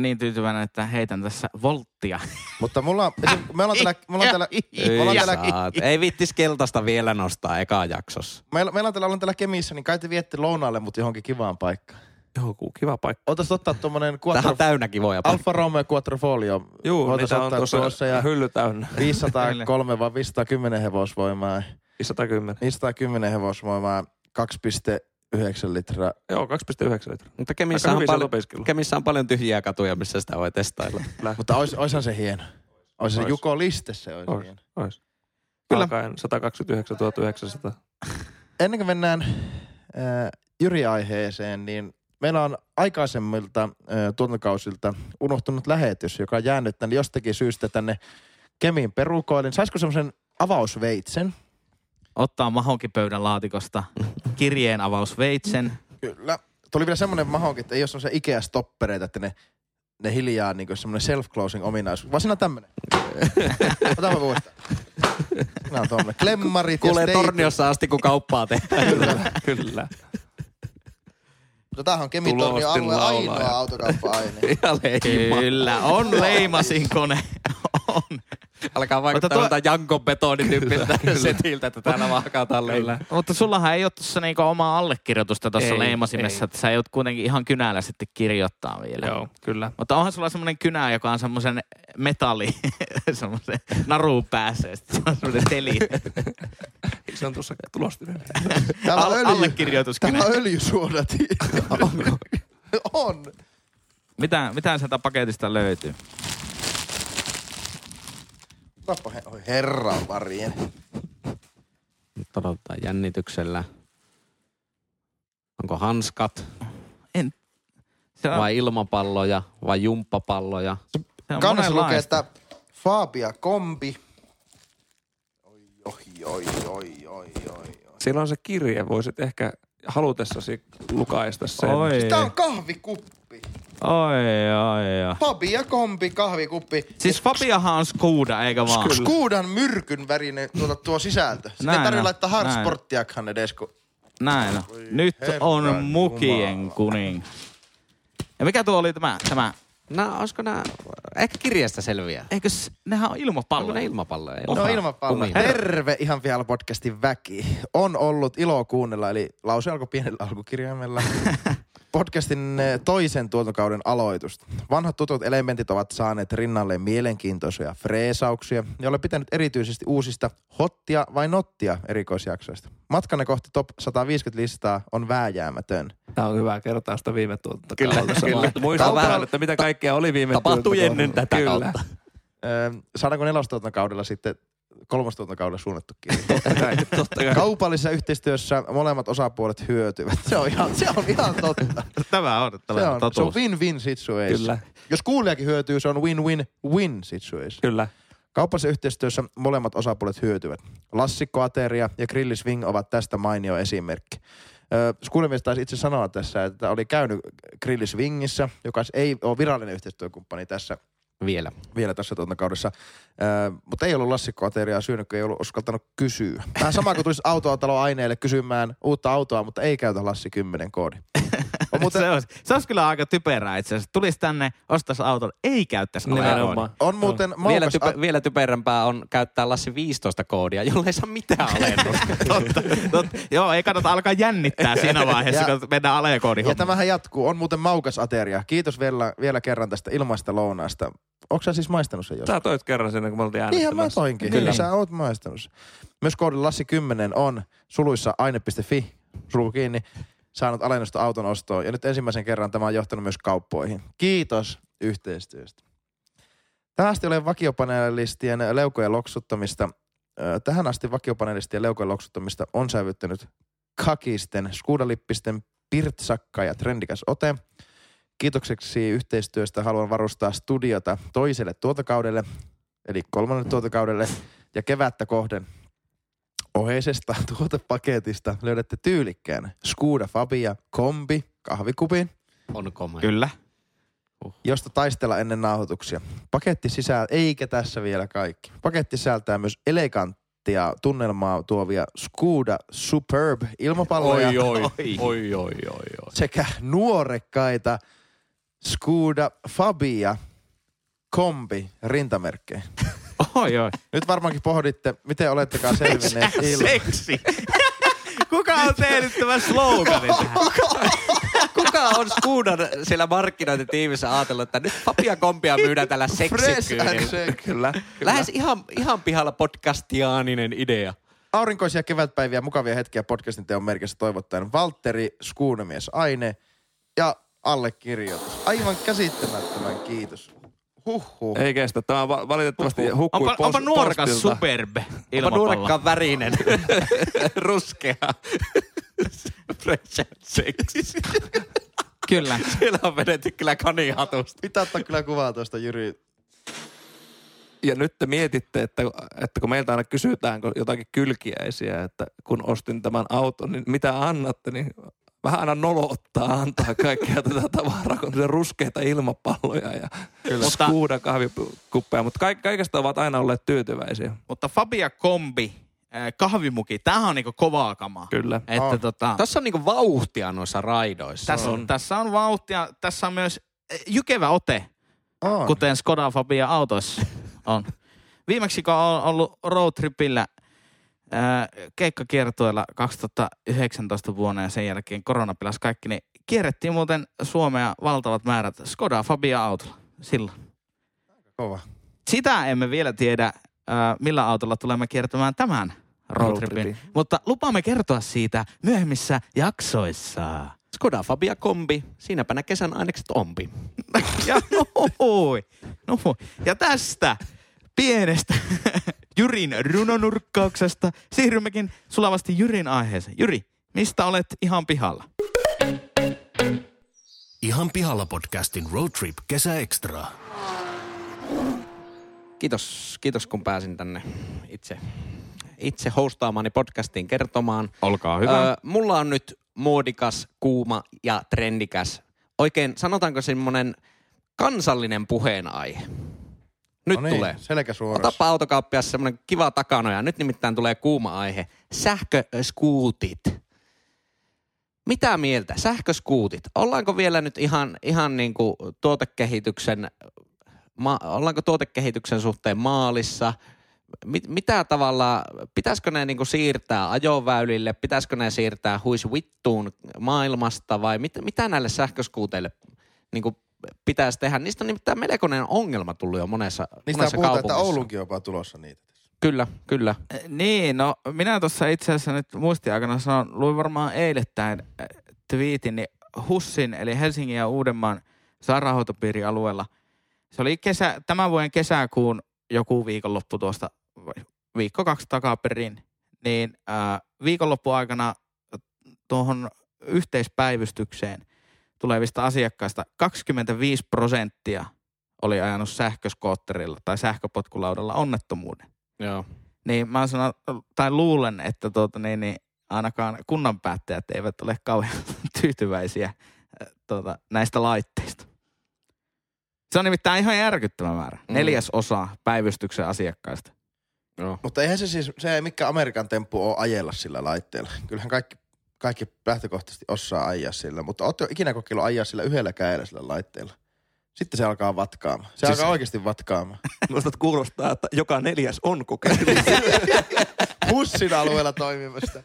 E: Niin tyytyväinen, että heitän tässä volttia.
C: Mutta mulla on, esim, me ollaan täällä, me ollaan täällä, me ollaan
B: Ei,
C: täällä,
B: ei vittis keltaista vielä nostaa eka jaksossa.
C: meillä, meillä on täällä, ollaan täällä Kemissä, niin kai te viette lounaalle mut johonkin kivaan paikkaan.
F: Joku kiva paikka.
C: Otas ottaa
B: Tähän
C: Quattro,
B: on täynnä kivoja paikkoja.
C: Alfa Romeo Quattrofolio.
F: Juu,
C: Voitais
F: niitä on
C: ottaa
F: tuossa,
C: tuossa ja-
F: hylly täynnä. <laughs>
C: 503 vai 510 hevosvoimaa.
F: 510.
C: 510 hevosvoimaa, 2,9 litraa.
F: Joo, 2,9 litraa.
B: Mutta Kemissä on,
F: opiskelu.
B: Kemissä on paljon tyhjiä katuja, missä sitä voi testailla. <laughs>
C: Mutta ois, oishan se hieno. Ois se
F: Ois.
C: Juko Liste se ois,
F: Ois.
C: hieno.
F: Ois.
B: Kyllä.
F: Alkaen 129 900.
C: Ennen kuin mennään äh, Jyri-aiheeseen, niin meillä on aikaisemmilta ö, tuotantokausilta unohtunut lähetys, joka on jäänyt tänne jostakin syystä tänne Kemin perukoille. Saisiko semmoisen avausveitsen?
E: Ottaa mahonkipöydän laatikosta kirjeen avausveitsen.
C: Kyllä. Tuli vielä semmoinen mahonkin, että ei ole semmoisia Ikea-stoppereita, että ne, ne hiljaa niin semmoinen self-closing ominaisuus. Vaan siinä on tämmöinen. <laughs> Ota mä uudestaan. Siinä on tuommoinen. Klemmarit
B: Kuulee
C: ja
B: torniossa asti, kun kauppaa tehdään.
C: Kyllä.
F: Kyllä.
C: Mutta tämähän on
F: Tulostin
C: alueen ainoa
F: ja-
C: autokauppa-aine. <laughs>
B: Leima.
E: Kyllä, on <laughs> leimasin kone. On.
B: Alkaa vaikuttaa
E: tuo-.
B: Jankon betonityyppiltä setiltä, että täällä vaan hakataan leima.
E: Mutta sullahan ei ole tuossa niinku omaa allekirjoitusta tuossa
F: Ei,
E: leimasimessa,
F: ei.
E: että sä joudut kuitenkin ihan kynällä sitten kirjoittaa vielä.
F: Joo, kyllä.
E: Mutta onhan sulla semmoinen kynä, joka on semmoisen metalli, <laughs> semmoisen naruun päässä, ja sitten se on semmoinen teli.
F: Se on tuossa tulostimen.
C: Täällä on
E: Al-
C: öljy.
E: allekirjoituskynä.
C: Täällä on öljysuodati. Onko? <laughs> on.
E: Mitä, mitä sieltä paketista löytyy?
C: Tappa he, oi herra varjen.
B: Nyt odotetaan jännityksellä. Onko hanskat
E: En. Se on,
B: vai ilmapalloja vai jumppapalloja?
C: Kannessa lukee, että Fabia kombi. Oi, oi, oi, oi.
F: Siellä on se kirje, voisit ehkä halutessasi lukaista sen.
E: Oi,
C: Tää on kahvikuppi.
E: oi, oi, oi.
C: Fabia kombi kahvikuppi.
E: Siis Fabiahan on Skoda, eikä vaan?
C: Skuudan myrkyn värinen tuota, tuo sisältö. Sitten ei
E: Näin
C: tarvitse
E: on,
C: laittaa
E: näin.
C: hardsporttiakaan edes, kun
E: Näin on. Nyt on mukien kuning. Ja mikä tuo oli tämä? tämä
B: Nää, olisiko nää, ehkä kirjasta selviää.
E: eikös, nehän on
B: Onko
E: ilmapalloja.
B: ne ilmapalloja?
C: No ilmapallo.
B: Kumia.
C: Terve ihan vielä podcastin väki. On ollut ilo kuunnella, eli lause alkoi pienellä alkukirjaimella. <laughs> Podcastin eh, toisen tuotantokauden aloitusta. Vanhat tutut elementit ovat saaneet rinnalle mielenkiintoisia freesauksia, ja olen pitänyt erityisesti uusista hottia vai nottia erikoisjaksoista. Matkanne kohti top 150 listaa on vääjäämätön.
F: Tämä on hyvä kertaa sitä viime tuotantokaudelta.
B: Kyllä, kyllä. On vähän-
F: että mitä kaikkea oli viime
B: Tapahtui ennen tätä
F: Kyllä.
B: kautta.
C: Öö, saadaanko nelostuotantokaudella sitten kolmostuotantokaudella suunnattu kirja? <laughs>
F: Totta kai.
C: Kaupallisessa yhteistyössä molemmat osapuolet hyötyvät. Se on ihan, se on ihan totta.
E: Tämä on, tämä
C: Se
E: on,
C: on, se on
E: totuus.
C: win-win situation.
F: Kyllä.
C: Jos kuulijakin hyötyy, se on win-win-win situation.
F: Kyllä.
C: Kaupallisessa yhteistyössä molemmat osapuolet hyötyvät. Lassikkoateria ja grilliswing ovat tästä mainio esimerkki. Skuulemies taisi itse sanoa tässä, että oli käynyt grilliswingissä, joka ei ole virallinen yhteistyökumppani tässä
B: Vielä.
C: vielä tässä tuotantokaudessa. Ö, mutta ei ollut lassikkoateriaa syönyt, kun ei ollut uskaltanut kysyä. Vähän sama kuin tulisi autotalo aineelle kysymään uutta autoa, mutta ei käytä Lassi 10 koodi. <laughs> On muuten,
E: se, olisi, se olisi kyllä aika typerää itse asiassa. Tulisi tänne, ostaisi auton, ei käyttäisi
F: Nimenomaan.
C: on muuten
B: Vielä,
C: maukas,
B: type, vielä typerämpää on käyttää Lassi 15 koodia, jolle ei saa mitään <laughs> alennusta.
E: totta, totta. Joo, ei kannata alkaa jännittää <laughs> siinä vaiheessa,
C: Ja-
E: kun mennään alekoodin
C: ja tämähän jatkuu. On muuten maukas ateria. Kiitos vielä, vielä kerran tästä ilmaista lounaasta. Onko sä siis maistanut sen joskus?
F: Sä toit kerran sinne, kun me oltiin
C: Niinhän mä toinkin.
F: Kyllä.
C: Kyllä. Sä oot maistanut sen. Myös koodin Lassi 10 on suluissa aine.fi, sulu kiinni, saanut alennusta auton ostoon. Ja nyt ensimmäisen kerran tämä on johtanut myös kauppoihin. Kiitos yhteistyöstä. Tähän asti olen vakiopanelistien leukojen loksuttamista. Tähän asti vakiopanelistien leukojen loksuttamista on sävyttänyt kakisten, skuudalippisten, pirtsakka ja trendikäs ote. Kiitokseksi yhteistyöstä haluan varustaa studiota toiselle tuotokaudelle, eli kolmannelle tuotokaudelle, ja kevättä kohden oheisesta <laughs> tuotepaketista löydätte tyylikkään Skuda Fabia kombi kahvikupin,
B: on komea.
E: Kyllä.
C: josta taistella ennen nauhoituksia. Paketti sisältää, eikä tässä vielä kaikki. Paketti sisältää myös eleganttia tunnelmaa tuovia Skuda Superb ilmapalloja
B: oi, oi, oi, oi, oi.
C: sekä nuorekkaita Skuda Fabia kombi rintamerkkejä. <laughs>
E: Oi, oi.
C: Nyt varmaankin pohditte, miten olettekaan selvinneet ilman.
E: Seksi. <laughs> Kuka on tehnyt tämän sloganin tähän?
B: Kuka on Skudan siellä markkinointitiimissä ajatellut, että nyt papia kompia myydään tällä.
F: Kyllä.
B: Lähes ihan, ihan pihalla podcastiaaninen idea.
C: Aurinkoisia kevätpäiviä, mukavia hetkiä podcastin teon merkissä toivottaen Valtteri Skuunemies Aine ja allekirjoitus. Aivan käsittämättömän kiitos. Huhhuh.
F: Ei kestä. Tämä on va- valitettavasti hukkui
E: Onpa,
F: pos-
E: onpa nuorekas
F: postilta.
E: superb
B: Onpa
E: ilmapallo.
B: nuorekkaan värinen. <laughs> Ruskea. <laughs> Fresh sexy.
E: Kyllä.
B: Siellä on vedetty kyllä kanihatusta.
C: Pitää ottaa kyllä kuvaa tuosta Jyri.
F: Ja nyt te mietitte, että, että kun meiltä aina kysytään kun jotakin kylkiäisiä, että kun ostin tämän auton, niin mitä annatte, niin vähän aina nolottaa antaa kaikkea tätä tavaraa, kun se ruskeita ilmapalloja ja skuuda kahvikuppeja, mutta kaik, kaikesta ovat aina olleet tyytyväisiä.
E: Mutta Fabia Kombi, kahvimuki, tämähän on niinku kovaa kamaa.
F: Kyllä.
E: Että
C: On.
E: tota,
B: Tässä on niinku vauhtia noissa raidoissa.
E: tässä, on. tässä on vauhtia, tässä on myös jykevä ote,
C: On.
E: kuten Skoda Fabia autoissa on. Viimeksi kun on ollut roadtripillä ää, keikkakiertueella 2019 vuonna ja sen jälkeen korona pilasi kaikki, niin kierrettiin muuten Suomea valtavat määrät Skoda Fabia autolla silloin.
C: Kova.
E: Sitä emme vielä tiedä, ää, millä autolla tulemme kiertämään tämän roadtripin, mutta lupaamme kertoa siitä myöhemmissä jaksoissa.
B: Skoda Fabia Kombi, siinäpä kesän ainekset ompi. <laughs>
E: Ja, nohoi, nohoi. ja tästä pienestä Jyrin runonurkkauksesta siirrymmekin sulavasti Jyrin aiheeseen. Jyri, mistä olet ihan pihalla?
D: Ihan pihalla podcastin Road Trip Kesäekstra.
B: Kiitos, kiitos kun pääsin tänne itse, itse hostaamani podcastiin kertomaan.
E: Olkaa
B: Öö, mulla on nyt muodikas, kuuma ja trendikäs, oikein sanotaanko semmonen kansallinen puheenaihe. Nyt
C: No niin,
B: tulee.
C: Selkä suorassa.
B: Otapa autokauppiassa semmonen kiva takanoja. Nyt nimittäin tulee kuuma aihe. Sähköskuutit. Mitä mieltä? Sähköskuutit. Ollaanko vielä nyt ihan, ihan niin kuin tuotekehityksen, ma, ollaanko tuotekehityksen suhteen maalissa? Mit, mitä tavalla, pitäisikö ne niin kuin siirtää ajoväylille, pitäisikö ne siirtää huis vittuun maailmasta vai mit, mitä näille sähköskuuteille niin kuin pitäisi tehdä? Niistä on nimittäin melkoinen ongelma tullut jo monessa,
C: Niistä
B: monessa
C: puhutaan, että
B: kaupungissa.
C: Oulunkin on jopa tulossa niitä.
B: Kyllä, kyllä.
E: Niin, no minä tuossa itse asiassa nyt muistiaikana sanon, luin varmaan eilettäin twiitin, niin Hussin eli Helsingin ja Uudenmaan sairaanhoitopiirin alueella. Se oli kesä, tämän vuoden kesäkuun joku viikonloppu tuosta, viikko kaksi takaperin, niin äh, viikonloppuaikana tuohon yhteispäivystykseen tulevista asiakkaista 25 prosenttia oli ajanut sähköskootterilla tai sähköpotkulaudalla onnettomuuden
B: Joo.
E: niin mä sanon, tai luulen, että tuota, niin, niin, ainakaan kunnan päättäjät eivät ole kauhean <laughs> tyytyväisiä tuota, näistä laitteista. Se on nimittäin ihan järkyttävä määrä.
B: Mm.
E: Neljäs osa päivystyksen asiakkaista.
B: Joo.
C: Mutta eihän se siis, se ei mikään Amerikan temppu ole ajella sillä laitteella. Kyllähän kaikki, kaikki lähtökohtaisesti osaa ajaa sillä, mutta ootte ikinä kokeillut ajaa sillä yhdellä kädellä sillä laitteella? Sitten se alkaa vatkaamaan. Se
F: Siis-
C: alkaa oikeasti vatkaamaan. <laughs>
F: Minusta kuulostaa, että joka neljäs on kokeillut. <laughs>
C: Pussin alueella toimimasta.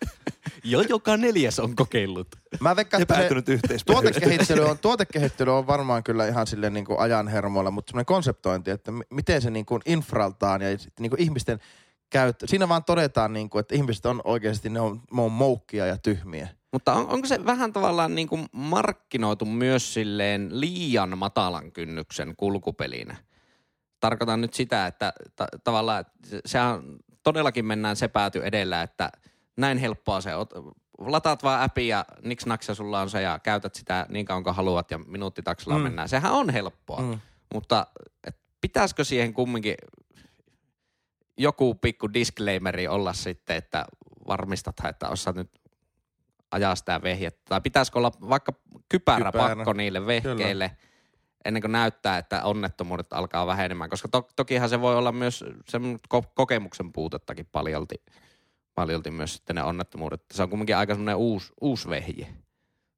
B: Jo joka neljäs on kokeillut.
C: Mä veikkaan, että se tuotekehittely on, tuotekehittely on varmaan kyllä ihan silleen niin kuin ajan hermoilla, mutta semmoinen konseptointi, että miten se niin kuin infraltaan ja niin kuin ihmisten käyttö. Siinä vaan todetaan, niin kuin, että ihmiset on oikeasti, ne on, ne on moukkia ja tyhmiä.
B: Mutta on, onko se vähän tavallaan niin kuin markkinoitu myös silleen liian matalan kynnyksen kulkupelinä? Tarkoitan nyt sitä, että ta- tavallaan että se- sehän todellakin mennään se pääty edellä, että näin helppoa se on. Lataat vaan appi ja niks naksa sulla on se ja käytät sitä niin kauan kuin haluat ja minuuttitaksella mm. mennään. Sehän on helppoa, mm. mutta et pitäisikö siihen kumminkin joku pikku disclaimeri olla sitten, että varmistat, että osaat nyt ajaa sitä vehjettä. Tai pitäisikö olla vaikka kypärä,
C: Kypärä.
B: pakko niille vehkeille ennen kuin näyttää, että onnettomuudet alkaa vähenemään. Koska to- tokihan se voi olla myös sen ko- kokemuksen puutettakin paljolti, paljolti myös sitten ne onnettomuudet. Se on kumminkin aika semmoinen uusi, uusi vehje.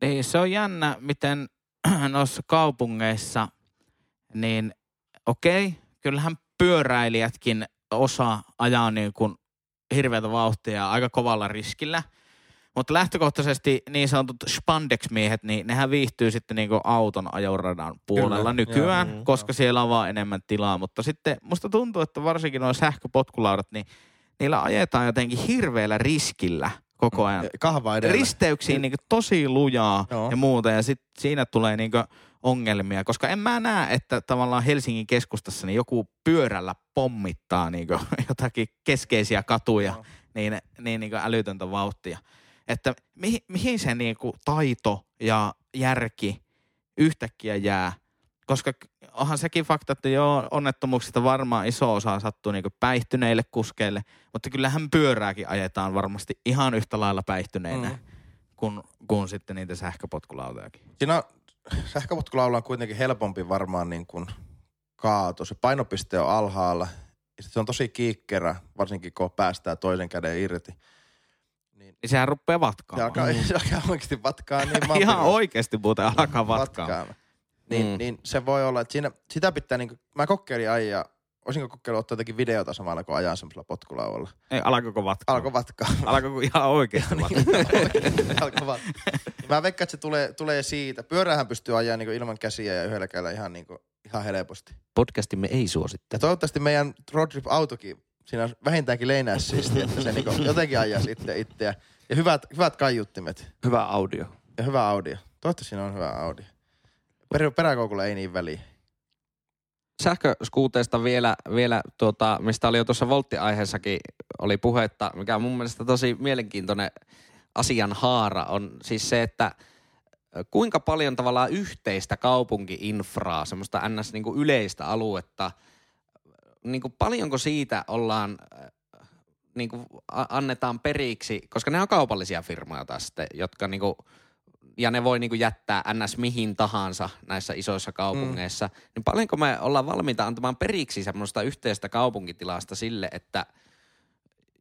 E: Niin se on jännä, miten <clears throat> noissa kaupungeissa, niin okei, kyllähän pyöräilijätkin osaa ajaa niin kuin hirveätä vauhtia aika kovalla riskillä. Mutta lähtökohtaisesti niin sanotut spandex-miehet, niin nehän viihtyy sitten niin kuin auton ajoradan puolella
C: Kyllä,
E: nykyään,
C: joo,
E: koska siellä on vaan enemmän tilaa. Mutta sitten musta tuntuu, että varsinkin nuo sähköpotkulaudat, niin niillä ajetaan jotenkin hirveällä riskillä koko ajan
C: Kahva edellä.
E: risteyksiin niin tosi lujaa
C: Joo.
E: ja muuta ja sit siinä tulee niin ongelmia, koska en mä näe, että tavallaan Helsingin keskustassa niin joku pyörällä pommittaa niin <laughs> jotakin keskeisiä katuja
C: Joo.
E: niin, niin, niin älytöntä vauhtia. Että mihin, mihin se niin taito ja järki yhtäkkiä jää. Koska onhan sekin fakta, että joo, onnettomuuksista varmaan iso osa sattuu niin päihtyneille kuskeille, mutta kyllähän pyörääkin ajetaan varmasti ihan yhtä lailla päihtyneinä
C: Mm.
E: kuin, kuin sitten niitä sähköpotkulautojakin.
C: Siinä on, sähköpotkulaula on kuitenkin helpompi varmaan niin kuin kaato. Se painopiste on alhaalla. Ja se on tosi kiikkerä, varsinkin kun päästää toisen käden irti.
E: Niin sehän rupeaa
C: Se
E: vatkaamaan.
C: alkaa, <laughs> se alkaa oikeasti vatkaa niin <laughs>
E: Ihan oikeasti muuten alkaa vatkaa.
C: vatkaamaan. Niin,
B: Mm.
C: niin, se voi olla, että siinä, sitä pitää niin kuin, mä kokeilin ajaa, olisinko kokeillut ottaa jotenkin videota samalla kun ajan semmoisella potkulauvalla.
E: Ei, alkoiko vatkaa?
C: Alkoi vatkaa. <laughs>
E: Alkoiko ihan oikeasti <laughs> vatkaa?
C: Alkoi vatkaa. Mä veikkaan, että se tulee, tulee siitä. Pyörähän pystyy ajaa niin ilman käsiä ja yhdellä kädellä ihan, niin kuin, ihan helposti.
B: Podcastimme ei
C: Ja
B: suosittele.
C: toivottavasti meidän roadtrip autokin, siinä on vähintäänkin leinää siistiä, että se niin jotenkin ajaa sitten itseä. Ja hyvät, hyvät kaiuttimet
F: Hyvä audio.
C: ja hyvä audio. Toivottavasti siinä on hyvä audio. Per, peräkoukulla ei niin väliä.
B: Sähköskuuteista vielä, vielä tuota, mistä oli jo tuossa Voltti-aiheessakin oli puhetta, mikä on mun mielestä tosi mielenkiintoinen asian haara, on siis se, että kuinka paljon tavallaan yhteistä kaupunkiinfraa, semmoista ns. Niin kuin yleistä aluetta, niin kuin paljonko siitä ollaan, niin kuin annetaan periksi, koska ne on kaupallisia firmoja taas sitten, jotka niin kuin, ja ne voi niin kuin jättää ns. mihin tahansa näissä isoissa kaupungeissa, mm. niin paljonko me ollaan valmiita antamaan periksi semmoista yhteistä kaupunkitilasta sille, että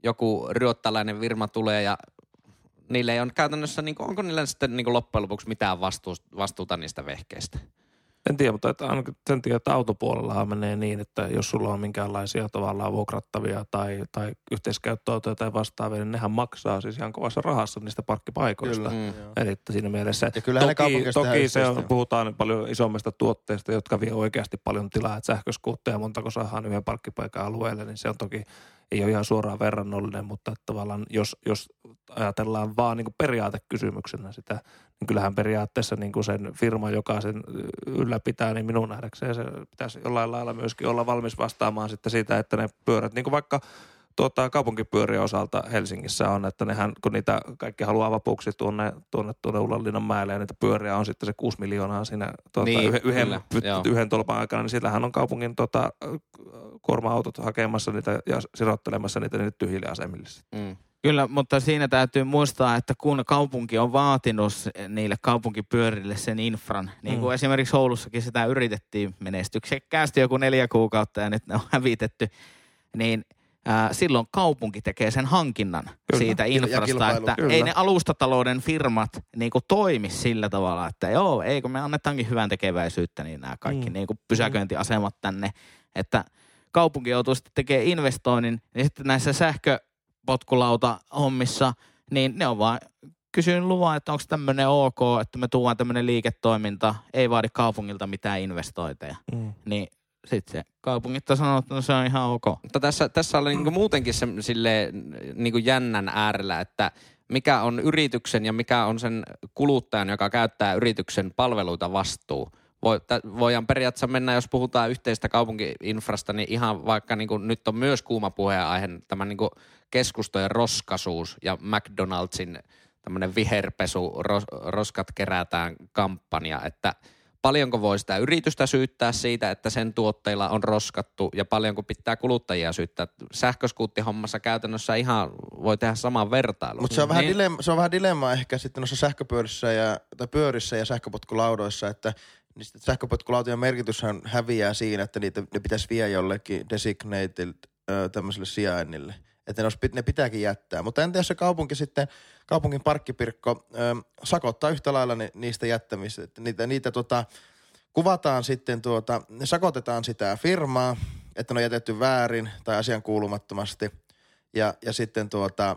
B: joku ryöttäläinen firma tulee ja niille ei ole käytännössä, niin kuin, onko niillä sitten niin kuin loppujen lopuksi mitään vastuusta, vastuuta niistä vehkeistä?
F: En tiedä, mutta että sen tiedä, että autopuolellahan menee niin, että jos sulla on minkäänlaisia tavallaan vuokrattavia tai, tai yhteiskäyttöautoja tai vastaavia, niin nehän maksaa siis ihan kovassa rahassa niistä parkkipaikoista.
C: Kyllä.
B: Mm.
F: Eli että siinä mielessä,
C: Ja
F: toki, toki se on, puhutaan paljon isommista tuotteista, jotka vie oikeasti paljon tilaa, että sähköskuutteja montako saadaan yhden parkkipaikan alueelle, niin se on toki, ei ole ihan suoraan verrannollinen, mutta tavallaan jos, jos ajatellaan vaan niin kuin periaatekysymyksenä sitä, niin kyllähän periaatteessa niin kuin sen firma, joka sen ylläpitää, niin minun nähdäkseen se pitäisi jollain lailla myöskin olla valmis vastaamaan sitten siitä, että ne pyörät, niin kuin vaikka tuota, kaupunkipyörien osalta Helsingissä on, että nehän, kun niitä kaikki haluaa vapuuksi tuonne, tuonne, tuonne Ullanlinnan mäelle ja niitä pyöriä on sitten se 6 miljoonaa siinä tuota,
B: Niin,
F: yhden, yhden,
B: kyllä,
F: yhden tolpan aikana, niin sillähän on kaupungin tuota, kuorma-autot hakemassa niitä ja sirottelemassa niitä niille tyhjille asemille.
B: Mm.
E: Kyllä, mutta siinä täytyy muistaa, että kun kaupunki on vaatinut niille kaupunkipyörille sen infran, niin kuin mm. esimerkiksi Oulussakin sitä yritettiin menestyksekkäästi joku neljä kuukautta ja nyt ne on hävitetty, niin ää, silloin kaupunki tekee sen hankinnan
F: Kyllä.
E: siitä infrasta, että
F: Kyllä.
E: ei ne alustatalouden firmat niin kuin toimi sillä tavalla, että joo, ei kun me annetaankin hyvän tekeväisyyttä, niin nämä kaikki
F: Mm.
E: niin kuin pysäköintiasemat tänne, että kaupunki joutuu sitten tekemään investoinnin, niin sitten näissä sähköpotkulauta hommissa, niin ne on vaan kysyn luvan, että onko tämmöinen ok, että me tuodaan tämmöinen liiketoiminta, ei vaadi kaupungilta mitään investointeja.
F: Mm.
E: Niin sitten kaupungit on sanonut, että no se on ihan ok.
B: Mutta tässä, tässä oli niin muutenkin se, sille niin jännän äärellä, että mikä on yrityksen ja mikä on sen kuluttajan, joka käyttää yrityksen palveluita vastuu. Voi, tä, voidaan periaatteessa mennä, jos puhutaan yhteistä kaupunkiinfrasta, niin ihan vaikka niin kuin, nyt on myös kuuma puheenaihe tämä niin kuin keskustojen roskasuus ja McDonaldsin tämmöinen viherpesu, ros, roskat kerätään kampanja, että paljonko voi sitä yritystä syyttää siitä, että sen tuotteilla on roskattu ja paljonko pitää kuluttajia syyttää. Sähköskuuttihommassa käytännössä ihan voi tehdä saman vertailun.
C: Mutta se, on vähän
B: Niin.
C: dilemma, se on vähän dilemma ehkä sitten noissa sähköpyörissä ja, tai pyörissä ja sähköpotkulaudoissa, että niistä sähköpotkulautojen merkityshän häviää siinä, että niitä, ne pitäisi viedä jollekin designated ö, tämmöiselle sijainnille. Että ne, olisi, ne pitääkin jättää. Mutta entä jos se kaupunki sitten, kaupungin parkkipirkko ö, sakottaa yhtä lailla ni, niistä jättämistä. Että niitä, niitä tota, kuvataan sitten tuota, ne sakotetaan sitä firmaa, että ne on jätetty väärin tai asian kuulumattomasti. Ja, ja sitten tuota,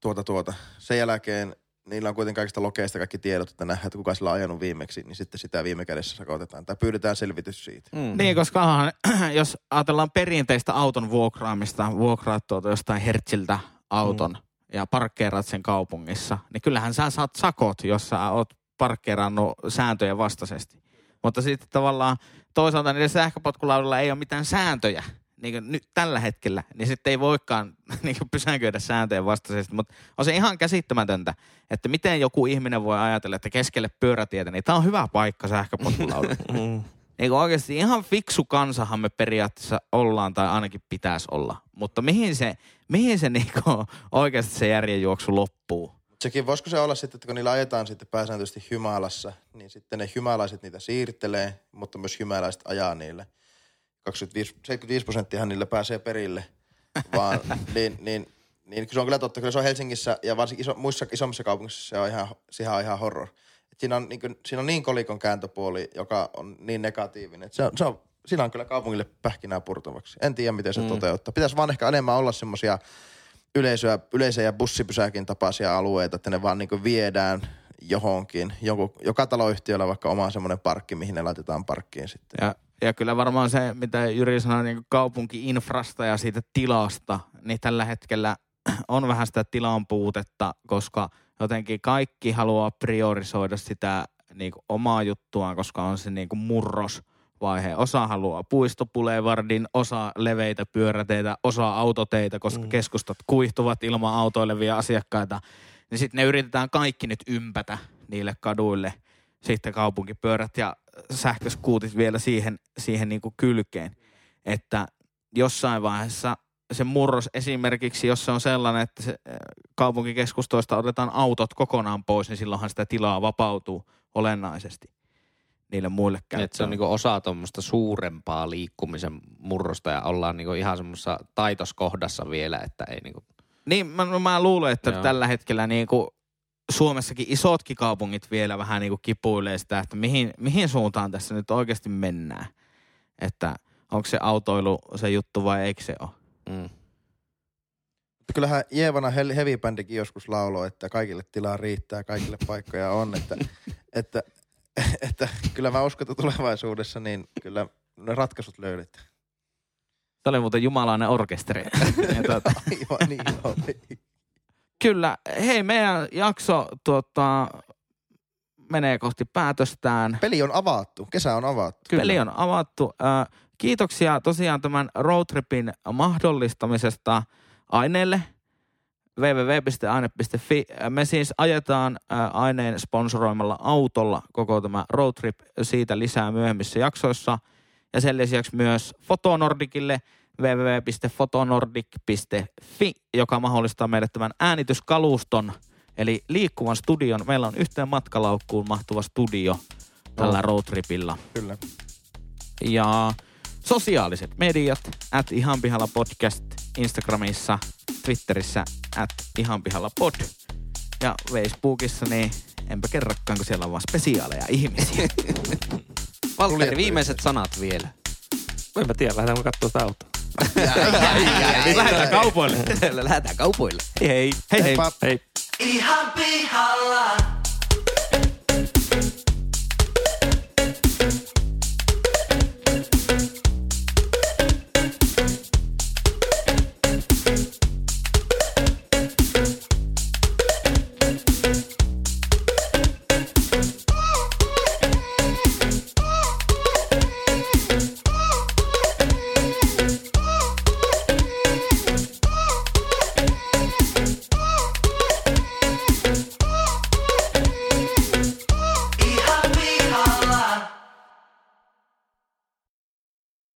C: tuota, tuota. Sen jälkeen niillä on kuitenkin kaikista lokeista kaikki tiedot, että nähdään, että kuka sillä on ajanut viimeksi, niin sitten sitä viime kädessä sakotetaan. Tai pyydetään selvitys siitä.
B: Mm.
E: Niin, koska onhan, <clears throat> jos ajatellaan perinteistä auton vuokraamista, vuokraat tuota jostain Hertziltä auton mm. ja parkkeeraat sen kaupungissa, niin kyllähän sä saat sakot, jos sä oot parkkeerannut sääntöjen vastaisesti. Mutta sitten tavallaan toisaalta niillä sähköpotkulaudilla ei ole mitään sääntöjä. Niin kuin nyt tällä hetkellä, niin sitten ei voikaan <laughs> niin kuin pysäköidä sääntöjen vastaisesti. Mutta on se ihan käsittämätöntä, että miten joku ihminen voi ajatella, että keskelle pyörätietä, niin tämä on hyvä paikka sähköpotkulaudalla. <laughs>
F: Mm.
E: niin kuin oikeasti ihan fiksu kansahan me periaatteessa ollaan tai ainakin pitäisi olla. Mutta mihin se, mihin se <laughs> niin kuin oikeasti se järjenjuoksu loppuu?
C: Sekin voisiko se olla sitten, että kun niillä ajetaan sitten pääsääntöisesti Hymalassa, niin sitten ne hymalaiset niitä siirtelee, mutta myös hymalaiset ajaa niille. 25, 75 prosenttiahan niillä pääsee perille, vaan <laughs> niin, niin, niin se on kyllä totta. Kyllä se on Helsingissä ja varsinkin iso, muissa isommissa kaupungeissa se on ihan, sehän on ihan horror. Et siinä, on, niin kuin, siinä on niin kolikon kääntöpuoli, joka on niin negatiivinen. että se on, se on, siinä on kyllä kaupungille pähkinää purtavaksi. En tiedä, miten se mm. toteuttaa. Pitäisi vaan ehkä enemmän olla semmoisia yleisöä, yleisöjä bussipysäkin tapaisia alueita, että ne vaan niin viedään johonkin. Joku, joka taloyhtiöllä vaikka oma semmoinen parkki, mihin ne laitetaan parkkiin sitten.
E: Ja, ja kyllä varmaan se, mitä Jyri sanoi niin kaupunki-infrasta ja siitä tilasta, niin tällä hetkellä <clears throat> on vähän sitä tilan puutetta, koska jotenkin kaikki haluaa priorisoida sitä niin kuin omaa juttuaan, koska on se niin kuin murrosvaihe. Osa haluaa puistopulevardin, osa leveitä pyöräteitä, osa autoteitä, koska mm. keskustat kuihtuvat ilman autoilevia asiakkaita. Niin sitten ne yritetään kaikki nyt ympätä niille kaduille. Sitten kaupunkipyörät ja sähköskuutit vielä siihen, siihen niin kuin kylkeen. Että jossain vaiheessa se murros esimerkiksi, jos se on sellainen, että se kaupunkikeskustoista otetaan autot kokonaan pois, niin silloinhan sitä tilaa vapautuu olennaisesti niille muille käyttöön.
B: Että se on niinku osa tuommoista suurempaa liikkumisen murrosta ja ollaan niinku ihan semmoisessa taitoskohdassa vielä, että ei niinku...
E: Niin, mä, mä luulen, että
B: Joo.
E: tällä hetkellä niinku Suomessakin isotkin kaupungit vielä vähän niinku kipuilee sitä, että mihin, mihin suuntaan tässä nyt oikeasti mennään. Että onko se autoilu se juttu vai eikö se ole?
B: Mm.
C: Kyllähän Jeevana He- Heavy Bandikin joskus lauloi, että kaikille tilaa riittää, kaikille paikkoja on, että, <laughs> että, että kyllä mä uskon, että tulevaisuudessa niin kyllä ne ratkaisut löydetään.
E: Se oli muuten jumalainen orkesteri. <laughs> tuota,
C: Aivan niin.
E: Kyllä, hei meidän jakso tuota, menee kohti päätöstään.
C: Peli on avattu, kesä on avattu.
E: Kyllä. Peli on avattu. Kiitoksia tosiaan tämän roadtripin mahdollistamisesta aineelle www.aine.fi. Me siis ajetaan aineen sponsoroimalla autolla koko tämä roadtrip. Siitä lisää myöhemmissä jaksoissa. Ja sen lisäksi myös Fotonordicille www.fotonordic.fi, joka mahdollistaa meille tämän äänityskaluston, eli liikkuvan studion. Meillä on yhteen matkalaukkuun mahtuva studio tällä roadtripilla.
C: Kyllä.
E: Ja sosiaaliset mediat, at ihan pihalla podcast, Instagramissa, Twitterissä, at ihan pihalla pod. Ja Facebookissa, niin enpä kerrakaan, kun siellä on vaan spesiaaleja ihmisiä. <laughs>
B: Valtteri, viimeiset sanat vielä.
F: En mä tiedä, lähdetäänkö katsoa sitä autoa.
E: Lähdetään kaupoille.
B: Lähdetään kaupoille.
E: Hei hei. Hei hei.
C: Heippa.
F: Hei.
H: Ihan pihalla.